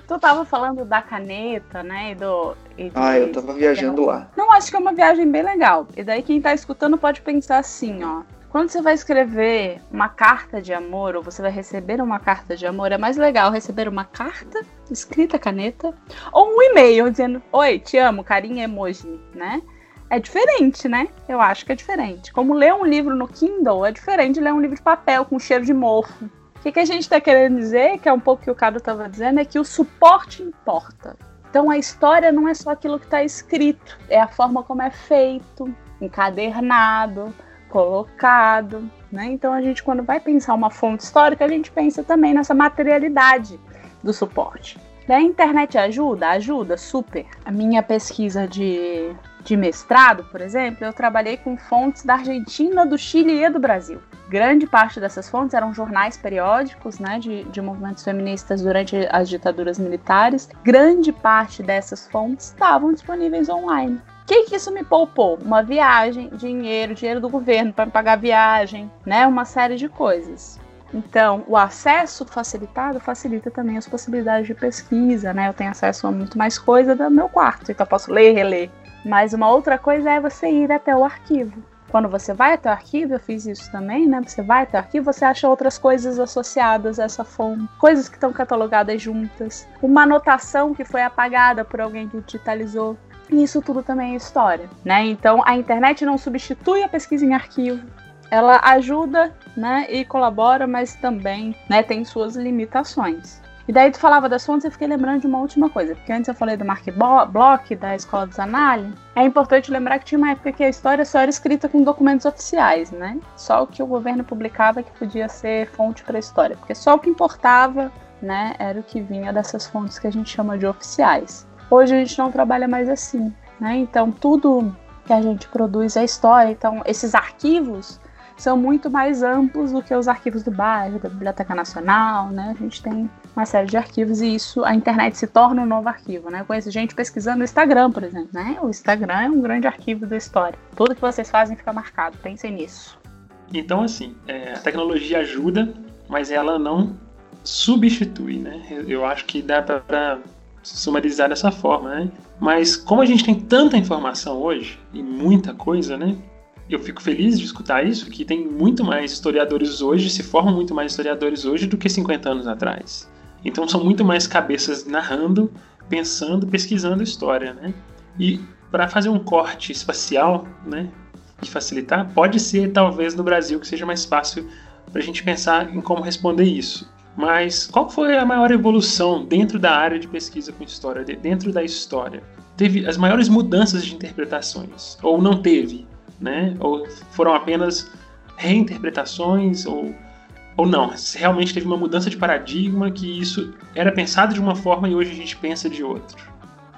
Tu tava falando da caneta, né? E do, e ah, eu tava viajando lá. Não, acho que é uma viagem bem legal. E daí quem tá escutando pode pensar assim, ó. Quando você vai escrever uma carta de amor ou você vai receber uma carta de amor, é mais legal receber uma carta escrita caneta ou um e-mail dizendo: Oi, te amo, carinha emoji, né? É diferente, né? Eu acho que é diferente. Como ler um livro no Kindle é diferente de ler um livro de papel com cheiro de mofo. O que, que a gente está querendo dizer, que é um pouco o que o Cado estava dizendo, é que o suporte importa. Então a história não é só aquilo que está escrito, é a forma como é feito, encadernado, colocado, né? Então a gente quando vai pensar uma fonte histórica, a gente pensa também nessa materialidade do suporte. A internet ajuda? Ajuda, super. A minha pesquisa de, de mestrado, por exemplo, eu trabalhei com fontes da Argentina, do Chile e do Brasil. Grande parte dessas fontes eram jornais periódicos né, de, de movimentos feministas durante as ditaduras militares. Grande parte dessas fontes estavam disponíveis online. O que, que isso me poupou? Uma viagem, dinheiro, dinheiro do governo para pagar viagem, né? Uma série de coisas. Então, o acesso facilitado facilita também as possibilidades de pesquisa, né? Eu tenho acesso a muito mais coisa do meu quarto, então eu posso ler e reler. Mas uma outra coisa é você ir até o arquivo. Quando você vai até o arquivo, eu fiz isso também, né? Você vai até o arquivo, você acha outras coisas associadas a essa fonte, coisas que estão catalogadas juntas, uma anotação que foi apagada por alguém que digitalizou. E isso tudo também é história, né? Então a internet não substitui a pesquisa em arquivo. Ela ajuda, né, e colabora, mas também, né, tem suas limitações. E daí tu falava das fontes, eu fiquei lembrando de uma última coisa, porque antes eu falei do Mark Bloch, da Escola dos Anali. É importante lembrar que tinha uma época que a história só era escrita com documentos oficiais, né? Só o que o governo publicava que podia ser fonte para a história, porque só o que importava, né, era o que vinha dessas fontes que a gente chama de oficiais. Hoje a gente não trabalha mais assim, né? Então tudo que a gente produz é história, então esses arquivos são muito mais amplos do que os arquivos do bairro, da Biblioteca Nacional, né? A gente tem uma série de arquivos e isso, a internet se torna um novo arquivo, né? Eu conheço gente pesquisando no Instagram, por exemplo, né? O Instagram é um grande arquivo da história. Tudo que vocês fazem fica marcado, pensem nisso. Então, assim, é, a tecnologia ajuda, mas ela não substitui, né? Eu acho que dá para sumarizar dessa forma, né? Mas como a gente tem tanta informação hoje e muita coisa, né? eu fico feliz de escutar isso, que tem muito mais historiadores hoje, se formam muito mais historiadores hoje do que 50 anos atrás. Então são muito mais cabeças narrando, pensando, pesquisando história, né? E para fazer um corte espacial, né, e facilitar, pode ser talvez no Brasil que seja mais fácil para a gente pensar em como responder isso. Mas qual foi a maior evolução dentro da área de pesquisa com história, dentro da história? Teve as maiores mudanças de interpretações, ou não teve? né? Ou foram apenas reinterpretações ou ou não, realmente teve uma mudança de paradigma que isso era pensado de uma forma e hoje a gente pensa de outra.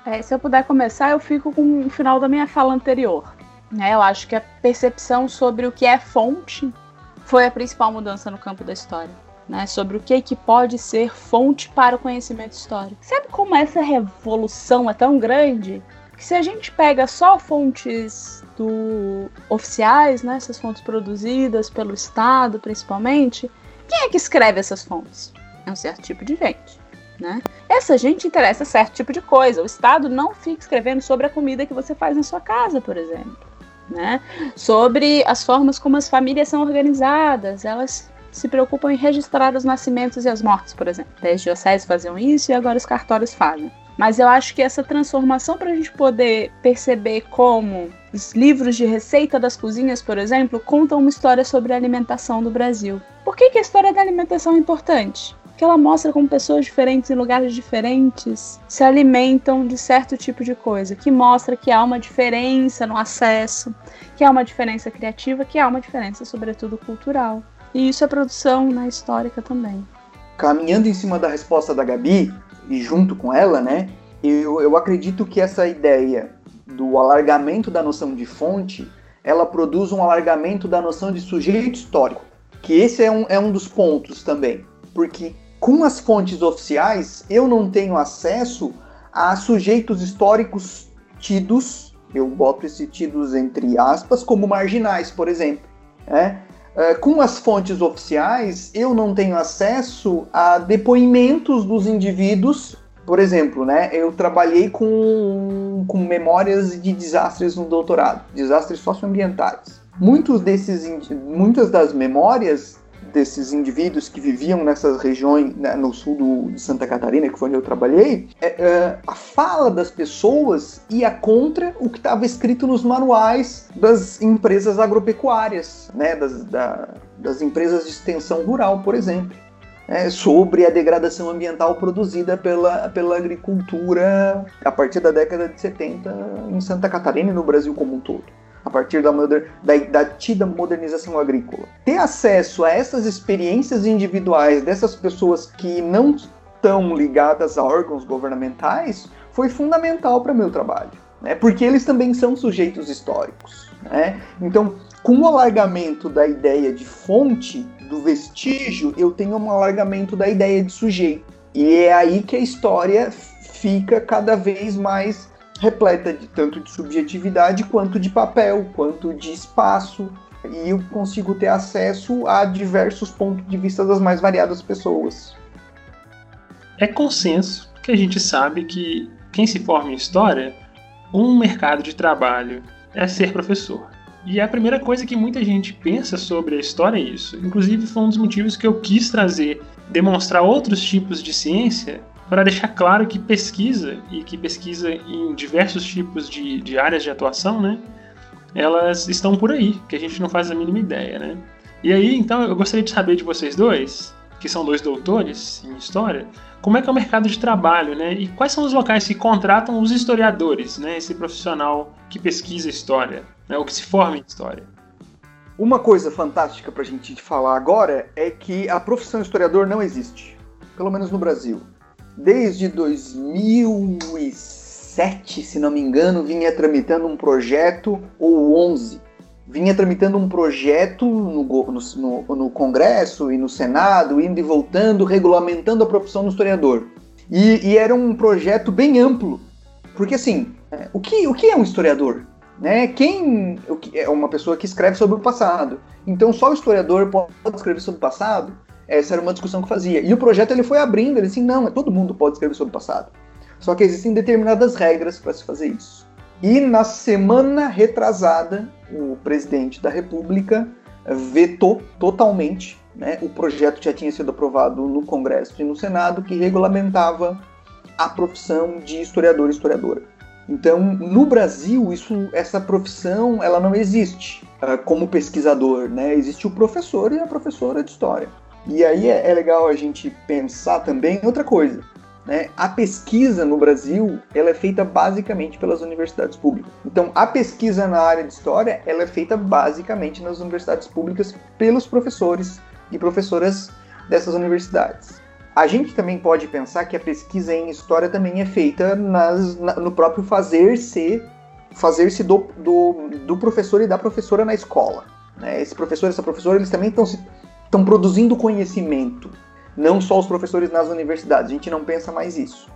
É, se eu puder começar, eu fico com o final da minha fala anterior. Né? Eu acho que a percepção sobre o que é fonte foi a principal mudança no campo da história. Né? Sobre o que, que pode ser fonte para o conhecimento histórico. Sabe como essa revolução é tão grande? Que se a gente pega só fontes do oficiais, né, essas fontes produzidas pelo Estado, principalmente, quem é que escreve essas fontes? É um certo tipo de gente. Né? Essa gente interessa certo tipo de coisa. O Estado não fica escrevendo sobre a comida que você faz na sua casa, por exemplo. Né? Sobre as formas como as famílias são organizadas. Elas se preocupam em registrar os nascimentos e as mortes, por exemplo. As dioceses faziam isso e agora os cartórios fazem. Mas eu acho que essa transformação para a gente poder perceber como os livros de receita das cozinhas, por exemplo, contam uma história sobre a alimentação do Brasil. Por que, que a história da alimentação é importante? Porque ela mostra como pessoas diferentes em lugares diferentes se alimentam de certo tipo de coisa, que mostra que há uma diferença no acesso, que há uma diferença criativa, que há uma diferença, sobretudo, cultural. E isso é produção né, histórica também. Caminhando em cima da resposta da Gabi, e junto com ela, né, eu, eu acredito que essa ideia do alargamento da noção de fonte, ela produz um alargamento da noção de sujeito histórico, que esse é um, é um dos pontos também, porque com as fontes oficiais eu não tenho acesso a sujeitos históricos tidos, eu boto esses tidos entre aspas, como marginais, por exemplo. Né? É, com as fontes oficiais, eu não tenho acesso a depoimentos dos indivíduos. Por exemplo, né, eu trabalhei com, com memórias de desastres no doutorado, desastres socioambientais. Muitos desses, muitas das memórias desses indivíduos que viviam nessas regiões né, no sul do, de Santa Catarina, que foi onde eu trabalhei, é, é, a fala das pessoas ia contra o que estava escrito nos manuais das empresas agropecuárias, né, das, da, das empresas de extensão rural, por exemplo. É, sobre a degradação ambiental produzida pela, pela agricultura a partir da década de 70 em Santa Catarina e no Brasil como um todo a partir da, moder, da, da modernização agrícola. Ter acesso a essas experiências individuais dessas pessoas que não estão ligadas a órgãos governamentais foi fundamental para meu trabalho, né? porque eles também são sujeitos históricos. Né? Então, com o alargamento da ideia de fonte, do vestígio, eu tenho um alargamento da ideia de sujeito. E é aí que a história fica cada vez mais repleta de tanto de subjetividade quanto de papel, quanto de espaço, e eu consigo ter acesso a diversos pontos de vista das mais variadas pessoas. É consenso que a gente sabe que quem se forma em história, um mercado de trabalho é ser professor. E a primeira coisa que muita gente pensa sobre a história é isso. Inclusive foi um dos motivos que eu quis trazer, demonstrar outros tipos de ciência para deixar claro que pesquisa, e que pesquisa em diversos tipos de, de áreas de atuação, né, elas estão por aí, que a gente não faz a mínima ideia. Né? E aí, então, eu gostaria de saber de vocês dois que são dois doutores em história, como é que é o mercado de trabalho, né? E quais são os locais que contratam os historiadores, né? Esse profissional que pesquisa história, né? Ou que se forma em história. Uma coisa fantástica para a gente falar agora é que a profissão historiador não existe, pelo menos no Brasil. Desde 2007, se não me engano, vinha tramitando um projeto, ou 11, vinha tramitando um projeto no, no, no, Congresso e no Senado, indo e voltando, regulamentando a profissão do historiador. E, e era um projeto bem amplo, porque assim, é, o que, o que é um historiador? Né? Quem é uma pessoa que escreve sobre o passado. Então só o historiador pode escrever sobre o passado? Essa era uma discussão que fazia. E o projeto ele foi abrindo, ele assim, não, todo mundo pode escrever sobre o passado. Só que existem determinadas regras para se fazer isso. E na semana retrasada, o presidente da República vetou totalmente né, o projeto que já tinha sido aprovado no Congresso e no Senado que regulamentava a profissão de historiador e historiadora. Então, no Brasil, isso, essa profissão ela não existe uh, como pesquisador, né? Existe o professor e a professora de história. E aí é, é legal a gente pensar também outra coisa. Né? A pesquisa no Brasil ela é feita basicamente pelas universidades públicas. Então, a pesquisa na área de história ela é feita basicamente nas universidades públicas pelos professores e professoras dessas universidades. A gente também pode pensar que a pesquisa em história também é feita nas, na, no próprio fazer-se fazer-se do, do, do, professor e da professora na escola. Né? Esse professor essa professora eles também estão produzindo conhecimento não só os professores nas universidades, a gente não pensa mais isso.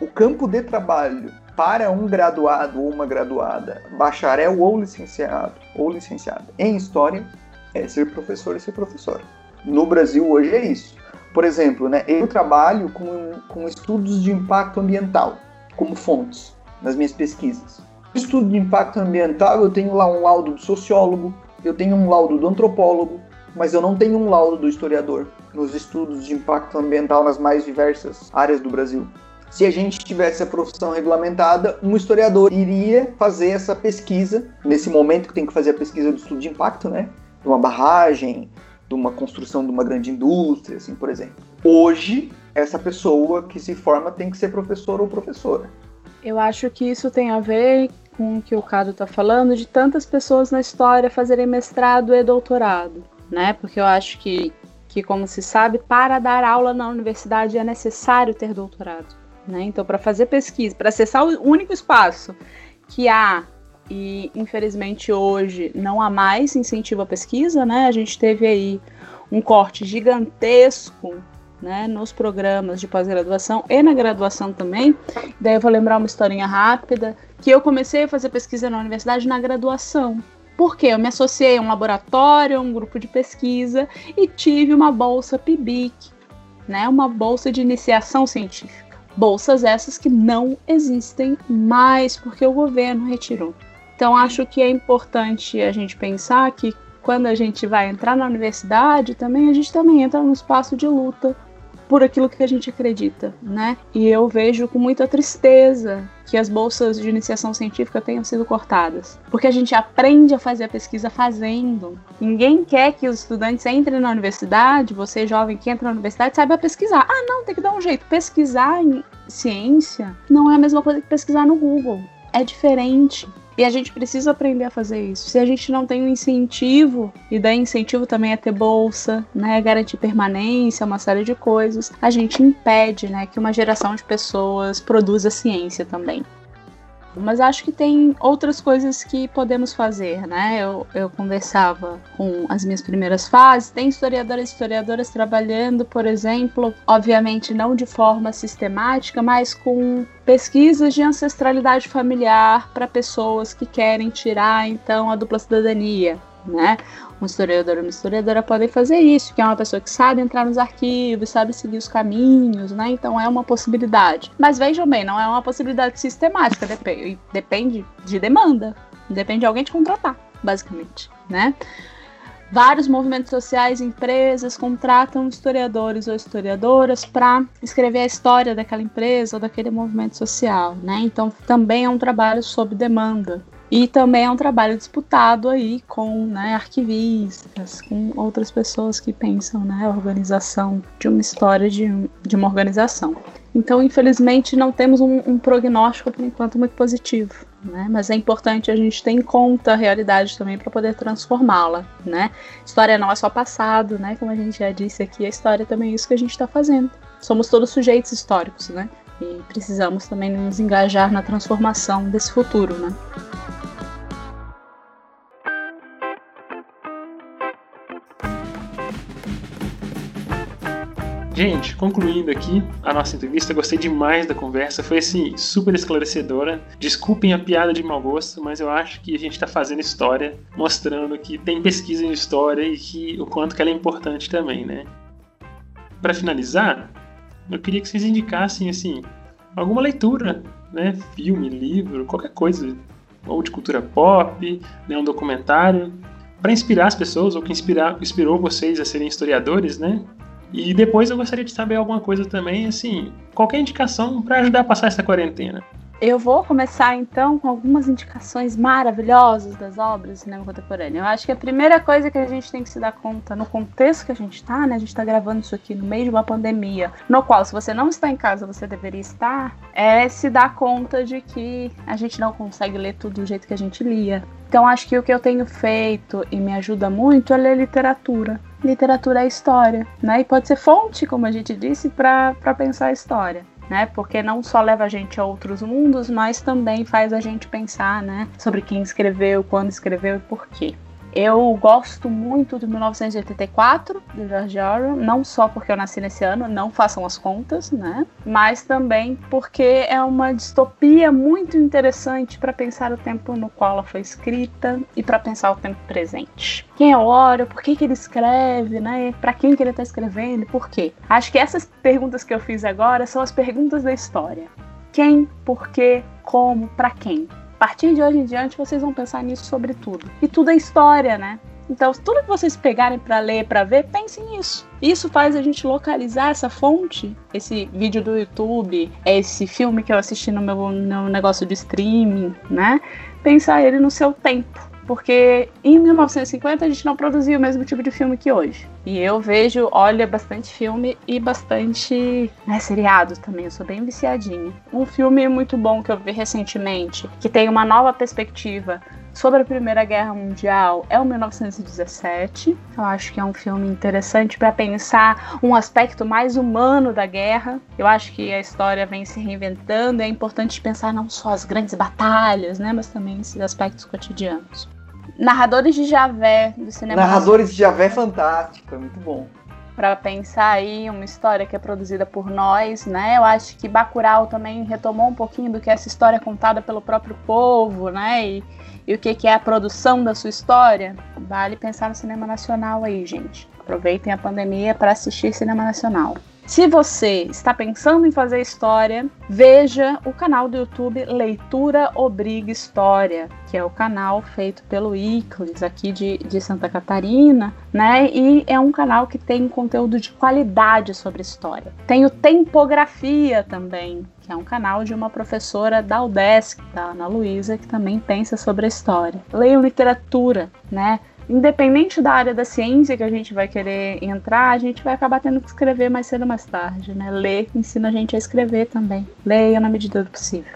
O campo de trabalho para um graduado ou uma graduada, bacharel ou licenciado, ou licenciada em história, é ser professor e ser professor. No Brasil hoje é isso. Por exemplo, né, eu trabalho com, com estudos de impacto ambiental como fontes nas minhas pesquisas. Estudo de impacto ambiental, eu tenho lá um laudo do sociólogo, eu tenho um laudo do antropólogo, mas eu não tenho um laudo do historiador nos estudos de impacto ambiental nas mais diversas áreas do Brasil. Se a gente tivesse a profissão regulamentada, um historiador iria fazer essa pesquisa, nesse momento que tem que fazer a pesquisa do estudo de impacto, né? De uma barragem, de uma construção de uma grande indústria, assim, por exemplo. Hoje, essa pessoa que se forma tem que ser professor ou professora. Eu acho que isso tem a ver com o que o Cado está falando, de tantas pessoas na história fazerem mestrado e doutorado, né? Porque eu acho que que, como se sabe, para dar aula na universidade é necessário ter doutorado. Né? Então, para fazer pesquisa, para acessar o único espaço que há e infelizmente hoje não há mais incentivo à pesquisa, né? A gente teve aí um corte gigantesco né, nos programas de pós-graduação e na graduação também. Daí eu vou lembrar uma historinha rápida que eu comecei a fazer pesquisa na universidade na graduação. Porque eu me associei a um laboratório, a um grupo de pesquisa e tive uma bolsa PIBIC, né, uma bolsa de iniciação científica. Bolsas essas que não existem mais porque o governo retirou. Então acho que é importante a gente pensar que quando a gente vai entrar na universidade, também a gente também entra num espaço de luta por aquilo que a gente acredita, né? E eu vejo com muita tristeza que as bolsas de iniciação científica tenham sido cortadas, porque a gente aprende a fazer a pesquisa fazendo. Ninguém quer que os estudantes entrem na universidade, você jovem que entra na universidade saiba pesquisar. Ah, não, tem que dar um jeito. Pesquisar em ciência não é a mesma coisa que pesquisar no Google. É diferente. E a gente precisa aprender a fazer isso. Se a gente não tem um incentivo, e daí incentivo também é ter bolsa, né, garantir permanência, uma série de coisas, a gente impede, né, que uma geração de pessoas produza ciência também mas acho que tem outras coisas que podemos fazer, né? Eu, eu conversava com as minhas primeiras fases, tem historiadores e historiadoras trabalhando, por exemplo, obviamente não de forma sistemática, mas com pesquisas de ancestralidade familiar para pessoas que querem tirar então a dupla cidadania, né? Um historiador ou uma historiadora podem fazer isso, que é uma pessoa que sabe entrar nos arquivos, sabe seguir os caminhos, né? Então é uma possibilidade. Mas vejam bem, não é uma possibilidade sistemática, depende, depende de demanda, depende de alguém te contratar, basicamente, né? Vários movimentos sociais, empresas contratam historiadores ou historiadoras para escrever a história daquela empresa ou daquele movimento social, né? Então também é um trabalho sob demanda, E também é um trabalho disputado aí com né, arquivistas, com outras pessoas que pensam na né, organização de uma história de, de uma organização. Então, infelizmente, não temos um, um prognóstico, por enquanto, muito positivo. Né? Mas é importante a gente ter em conta a realidade também para poder transformá-la. Né? História não é só passado, né? como a gente já disse aqui, a história também é isso que a gente está fazendo. Somos todos sujeitos históricos, né? E precisamos também nos engajar na transformação desse futuro, né? Gente, concluindo aqui a nossa entrevista, gostei demais da conversa, foi assim, super esclarecedora. Desculpem a piada de mau gosto, mas eu acho que a gente está fazendo história, mostrando que tem pesquisa em história e que o quanto que ela é importante também, né? Para finalizar, eu queria que vocês indicassem assim alguma leitura, né, filme, livro, qualquer coisa, ou de cultura pop, né, um documentário, para inspirar as pessoas ou que inspirar, inspirou vocês a serem historiadores, né? E depois eu gostaria de saber alguma coisa também, assim, qualquer indicação para ajudar a passar essa quarentena. Eu vou começar então com algumas indicações maravilhosas das obras do cinema contemporâneo. Eu acho que a primeira coisa que a gente tem que se dar conta no contexto que a gente está, né? A gente está gravando isso aqui no meio de uma pandemia, no qual, se você não está em casa, você deveria estar, é se dar conta de que a gente não consegue ler tudo do jeito que a gente lia. Então, acho que o que eu tenho feito e me ajuda muito é ler literatura literatura é história, né? E pode ser fonte, como a gente disse, para pensar a história. Né? Porque não só leva a gente a outros mundos, mas também faz a gente pensar, né, sobre quem escreveu, quando escreveu e por quê. Eu gosto muito do 1984, do George Orwell, não só porque eu nasci nesse ano, não façam as contas, né? Mas também porque é uma distopia muito interessante para pensar o tempo no qual ela foi escrita e para pensar o tempo presente. Quem é Orwell? Por que, que ele escreve, né? Para quem que ele está escrevendo? Por quê? Acho que essas perguntas que eu fiz agora são as perguntas da história. Quem, por quê, como, para quem? A partir de hoje em diante, vocês vão pensar nisso sobre tudo. E tudo é história, né? Então, tudo que vocês pegarem para ler, para ver, pensem nisso. Isso faz a gente localizar essa fonte, esse vídeo do YouTube, esse filme que eu assisti no meu no negócio de streaming, né? Pensar ele no seu tempo porque em 1950 a gente não produzia o mesmo tipo de filme que hoje. E eu vejo, olha, bastante filme e bastante né, seriado também, eu sou bem viciadinha. Um filme muito bom que eu vi recentemente, que tem uma nova perspectiva sobre a Primeira Guerra Mundial é o 1917. Eu acho que é um filme interessante para pensar um aspecto mais humano da guerra. Eu acho que a história vem se reinventando, é importante pensar não só as grandes batalhas, né, mas também esses aspectos cotidianos. Narradores de Javé do cinema. Narradores de Javé é fantástico, é muito bom. Para pensar aí uma história que é produzida por nós, né? Eu acho que Bacurau também retomou um pouquinho do que é essa história contada pelo próprio povo, né? E, e o que, que é a produção da sua história. Vale pensar no cinema nacional aí, gente. Aproveitem a pandemia para assistir cinema nacional. Se você está pensando em fazer história, veja o canal do YouTube Leitura Obriga História, que é o canal feito pelo Iclis aqui de, de Santa Catarina, né? E é um canal que tem conteúdo de qualidade sobre história. Tem o Tempografia também, que é um canal de uma professora da UDESC, da Ana Luísa, que também pensa sobre a história. Leiam literatura, né? Independente da área da ciência que a gente vai querer entrar, a gente vai acabar tendo que escrever mais cedo ou mais tarde, né? Ler ensina a gente a escrever também. Leia na medida do possível.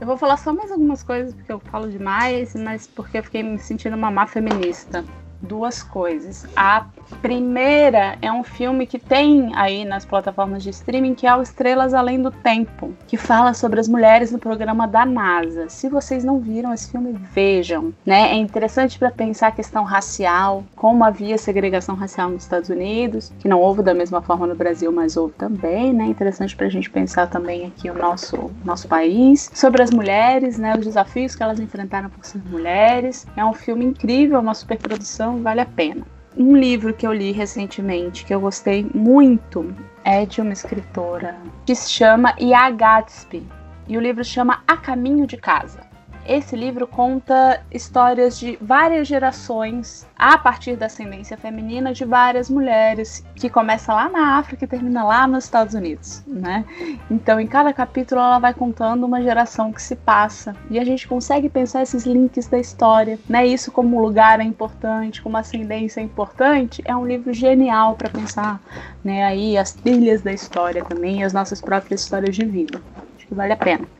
Eu vou falar só mais algumas coisas porque eu falo demais, mas porque eu fiquei me sentindo uma má feminista duas coisas. A primeira é um filme que tem aí nas plataformas de streaming, que é o Estrelas Além do Tempo, que fala sobre as mulheres no programa da NASA. Se vocês não viram esse filme, vejam. Né? É interessante para pensar a questão racial, como havia segregação racial nos Estados Unidos, que não houve da mesma forma no Brasil, mas houve também. Né? Interessante para a gente pensar também aqui o nosso, nosso país, sobre as mulheres, né? os desafios que elas enfrentaram por ser mulheres. É um filme incrível, uma superprodução então vale a pena. Um livro que eu li recentemente que eu gostei muito é de uma escritora que se chama Ia Gatsby e o livro chama A Caminho de Casa. Esse livro conta histórias de várias gerações a partir da ascendência feminina de várias mulheres, que começa lá na África e termina lá nos Estados Unidos, né? Então, em cada capítulo ela vai contando uma geração que se passa e a gente consegue pensar esses links da história, né? Isso como lugar é importante, como ascendência é importante, é um livro genial para pensar, né? Aí as trilhas da história também, as nossas próprias histórias de vida. Acho que vale a pena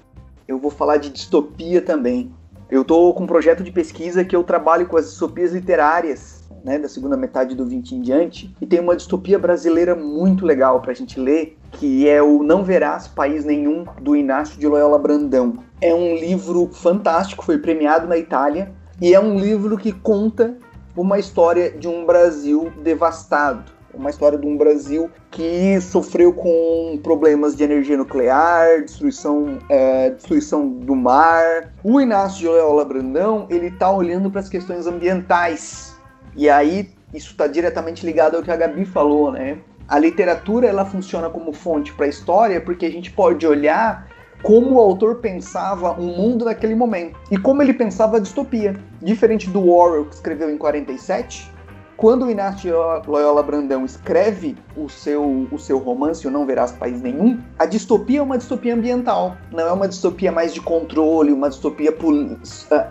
eu vou falar de distopia também. Eu estou com um projeto de pesquisa que eu trabalho com as distopias literárias, né, da segunda metade do 20 em diante, e tem uma distopia brasileira muito legal para a gente ler, que é o Não Verás País Nenhum, do Inácio de Loyola Brandão. É um livro fantástico, foi premiado na Itália, e é um livro que conta uma história de um Brasil devastado uma história de um Brasil que sofreu com problemas de energia nuclear, destruição, é, destruição do mar. O Inácio de Loyola Brandão ele está olhando para as questões ambientais e aí isso está diretamente ligado ao que a Gabi falou, né? A literatura ela funciona como fonte para a história porque a gente pode olhar como o autor pensava um mundo naquele momento e como ele pensava a distopia. Diferente do Orwell que escreveu em 47, quando o Inácio Loyola Brandão escreve o seu, o seu romance, O Não Verás País Nenhum, a distopia é uma distopia ambiental, não é uma distopia mais de controle, uma distopia uh,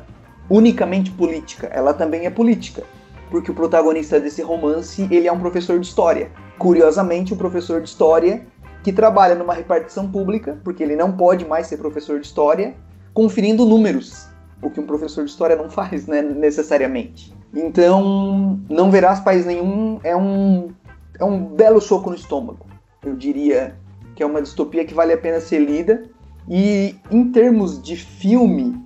unicamente política. Ela também é política, porque o protagonista desse romance ele é um professor de história. Curiosamente, um professor de história que trabalha numa repartição pública, porque ele não pode mais ser professor de história, conferindo números, o que um professor de história não faz, né, necessariamente. Então, não verás país nenhum é um, é um belo soco no estômago. Eu diria que é uma distopia que vale a pena ser lida. E em termos de filme,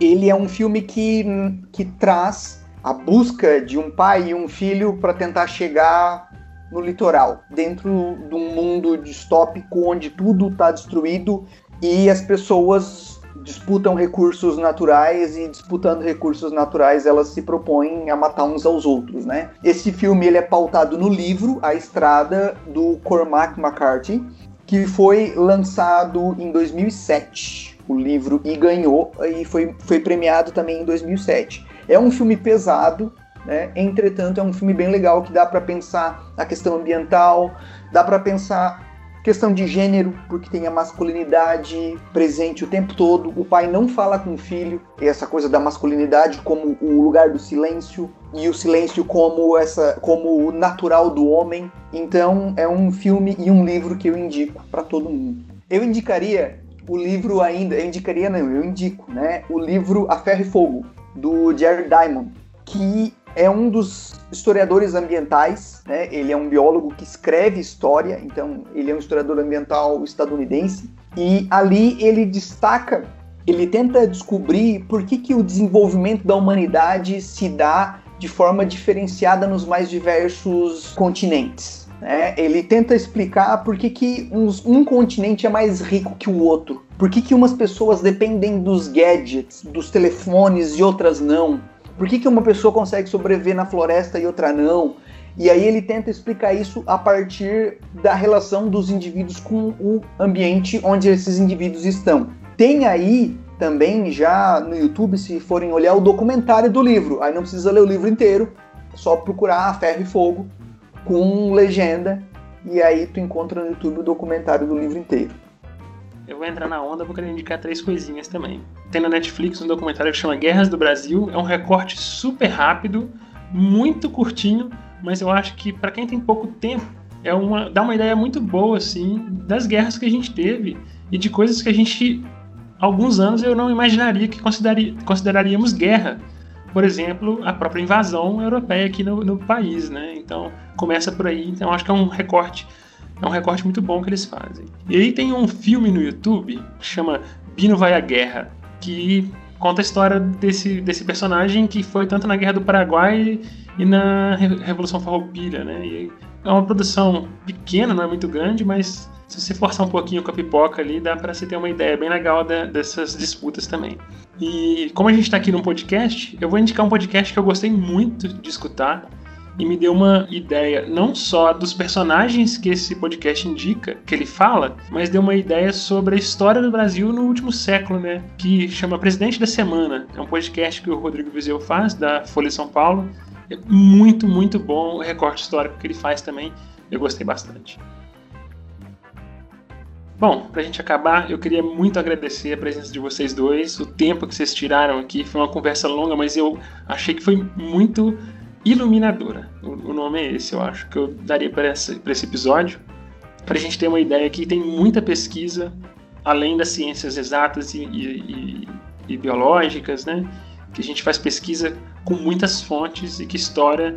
ele é um filme que, que traz a busca de um pai e um filho para tentar chegar no litoral, dentro de um mundo distópico onde tudo está destruído e as pessoas disputam recursos naturais e disputando recursos naturais elas se propõem a matar uns aos outros, né? Esse filme ele é pautado no livro A Estrada do Cormac McCarthy, que foi lançado em 2007. O livro e ganhou e foi, foi premiado também em 2007. É um filme pesado, né? Entretanto, é um filme bem legal que dá para pensar a questão ambiental, dá para pensar Questão de gênero, porque tem a masculinidade presente o tempo todo. O pai não fala com o filho, essa coisa da masculinidade como o lugar do silêncio e o silêncio como essa como o natural do homem. Então, é um filme e um livro que eu indico para todo mundo. Eu indicaria o livro ainda, eu indicaria não, eu indico, né, o livro A Ferro e Fogo do Jerry Diamond, que é um dos historiadores ambientais, né? Ele é um biólogo que escreve história, então ele é um historiador ambiental estadunidense. E ali ele destaca, ele tenta descobrir por que, que o desenvolvimento da humanidade se dá de forma diferenciada nos mais diversos continentes. Né? Ele tenta explicar por que, que uns, um continente é mais rico que o outro. Por que, que umas pessoas dependem dos gadgets, dos telefones e outras não por que, que uma pessoa consegue sobreviver na floresta e outra não? E aí ele tenta explicar isso a partir da relação dos indivíduos com o ambiente onde esses indivíduos estão. Tem aí também já no YouTube, se forem olhar o documentário do livro, aí não precisa ler o livro inteiro, é só procurar Ferro e Fogo com legenda e aí tu encontra no YouTube o documentário do livro inteiro eu vou entrar na onda, vou querer indicar três coisinhas também. Tem na Netflix um documentário que chama Guerras do Brasil, é um recorte super rápido, muito curtinho, mas eu acho que para quem tem pouco tempo, é uma dá uma ideia muito boa assim das guerras que a gente teve e de coisas que a gente alguns anos eu não imaginaria que consideraríamos guerra. Por exemplo, a própria invasão europeia aqui no, no país, né? Então começa por aí. Então acho que é um recorte é um recorte muito bom que eles fazem. E aí tem um filme no YouTube que chama Bino Vai à Guerra, que conta a história desse, desse personagem que foi tanto na Guerra do Paraguai e na Revolução Farroupilha, né? E é uma produção pequena, não é muito grande, mas se você forçar um pouquinho com a pipoca ali, dá para você ter uma ideia bem legal de, dessas disputas também. E como a gente está aqui num podcast, eu vou indicar um podcast que eu gostei muito de escutar, e me deu uma ideia não só dos personagens que esse podcast indica, que ele fala, mas deu uma ideia sobre a história do Brasil no último século, né? Que chama Presidente da Semana. É um podcast que o Rodrigo Vizeu faz, da Folha São Paulo. É muito, muito bom o recorte histórico que ele faz também. Eu gostei bastante. Bom, para a gente acabar, eu queria muito agradecer a presença de vocês dois, o tempo que vocês tiraram aqui. Foi uma conversa longa, mas eu achei que foi muito iluminadora. O, nome é esse, eu acho, que eu daria para esse, esse episódio. Para a gente ter uma ideia aqui, tem muita pesquisa, além das ciências exatas e, e, e biológicas, né? Que a gente faz pesquisa com muitas fontes e que história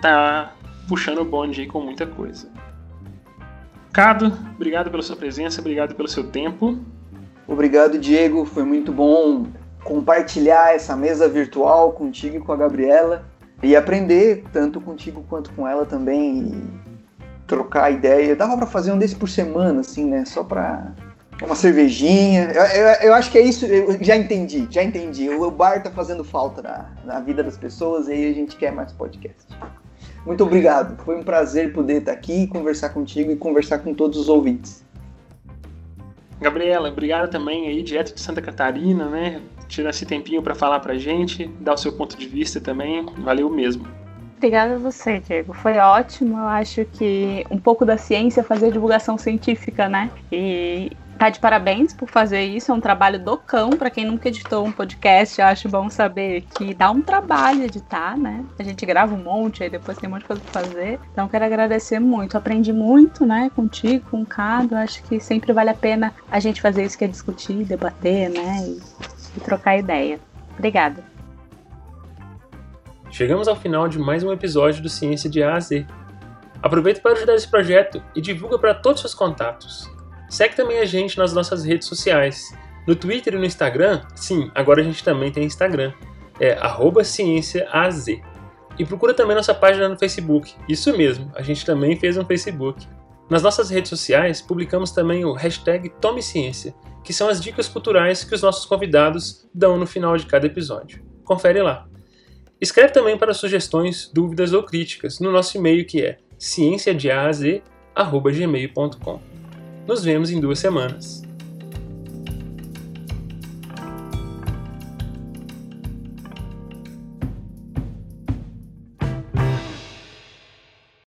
tá puxando o bonde aí com muita coisa. Cado, obrigado pela sua presença, obrigado pelo seu tempo. Obrigado, Diego. Foi muito bom compartilhar essa mesa virtual contigo e com a Gabriela e aprender tanto contigo quanto com ela também e trocar ideia. Dava para fazer um desse por semana, assim, né? Só para uma cervejinha. Eu, eu, eu, acho que é isso. Eu já entendi, já entendi. O bar tá fazendo falta na, na vida das pessoas e aí a gente quer mais podcast. Muito obrigado. Foi um prazer poder estar aqui, conversar contigo e conversar com todos os ouvintes. Gabriela, obrigado também aí, direto de Santa Catarina, né? Tirar esse tempinho para falar pra gente, dar o seu ponto de vista também. Valeu mesmo. Obrigada a você, Diego. Foi ótimo. Eu acho que um pouco da ciência fazer divulgação científica, né? E tá de parabéns por fazer isso. É um trabalho do cão. Para quem nunca editou um podcast, acho bom saber que dá um trabalho editar, né? A gente grava um monte, aí depois tem um monte de coisa pra fazer. Então, quero agradecer muito. Aprendi muito, né, contigo, com o Cado. Acho que sempre vale a pena a gente fazer isso que é discutir, debater, né? E, e trocar ideia. Obrigada. Chegamos ao final de mais um episódio do Ciência de A a Z. Aproveita para ajudar esse projeto e divulga para todos os seus contatos. Segue também a gente nas nossas redes sociais. No Twitter e no Instagram, sim, agora a gente também tem Instagram. É ciênciaaz. E procura também nossa página no Facebook. Isso mesmo, a gente também fez um Facebook. Nas nossas redes sociais, publicamos também o hashtag Tome Ciência, que são as dicas culturais que os nossos convidados dão no final de cada episódio. Confere lá. Escreve também para sugestões, dúvidas ou críticas no nosso e-mail que é cienciadeaz.gmail.com. Nos vemos em duas semanas.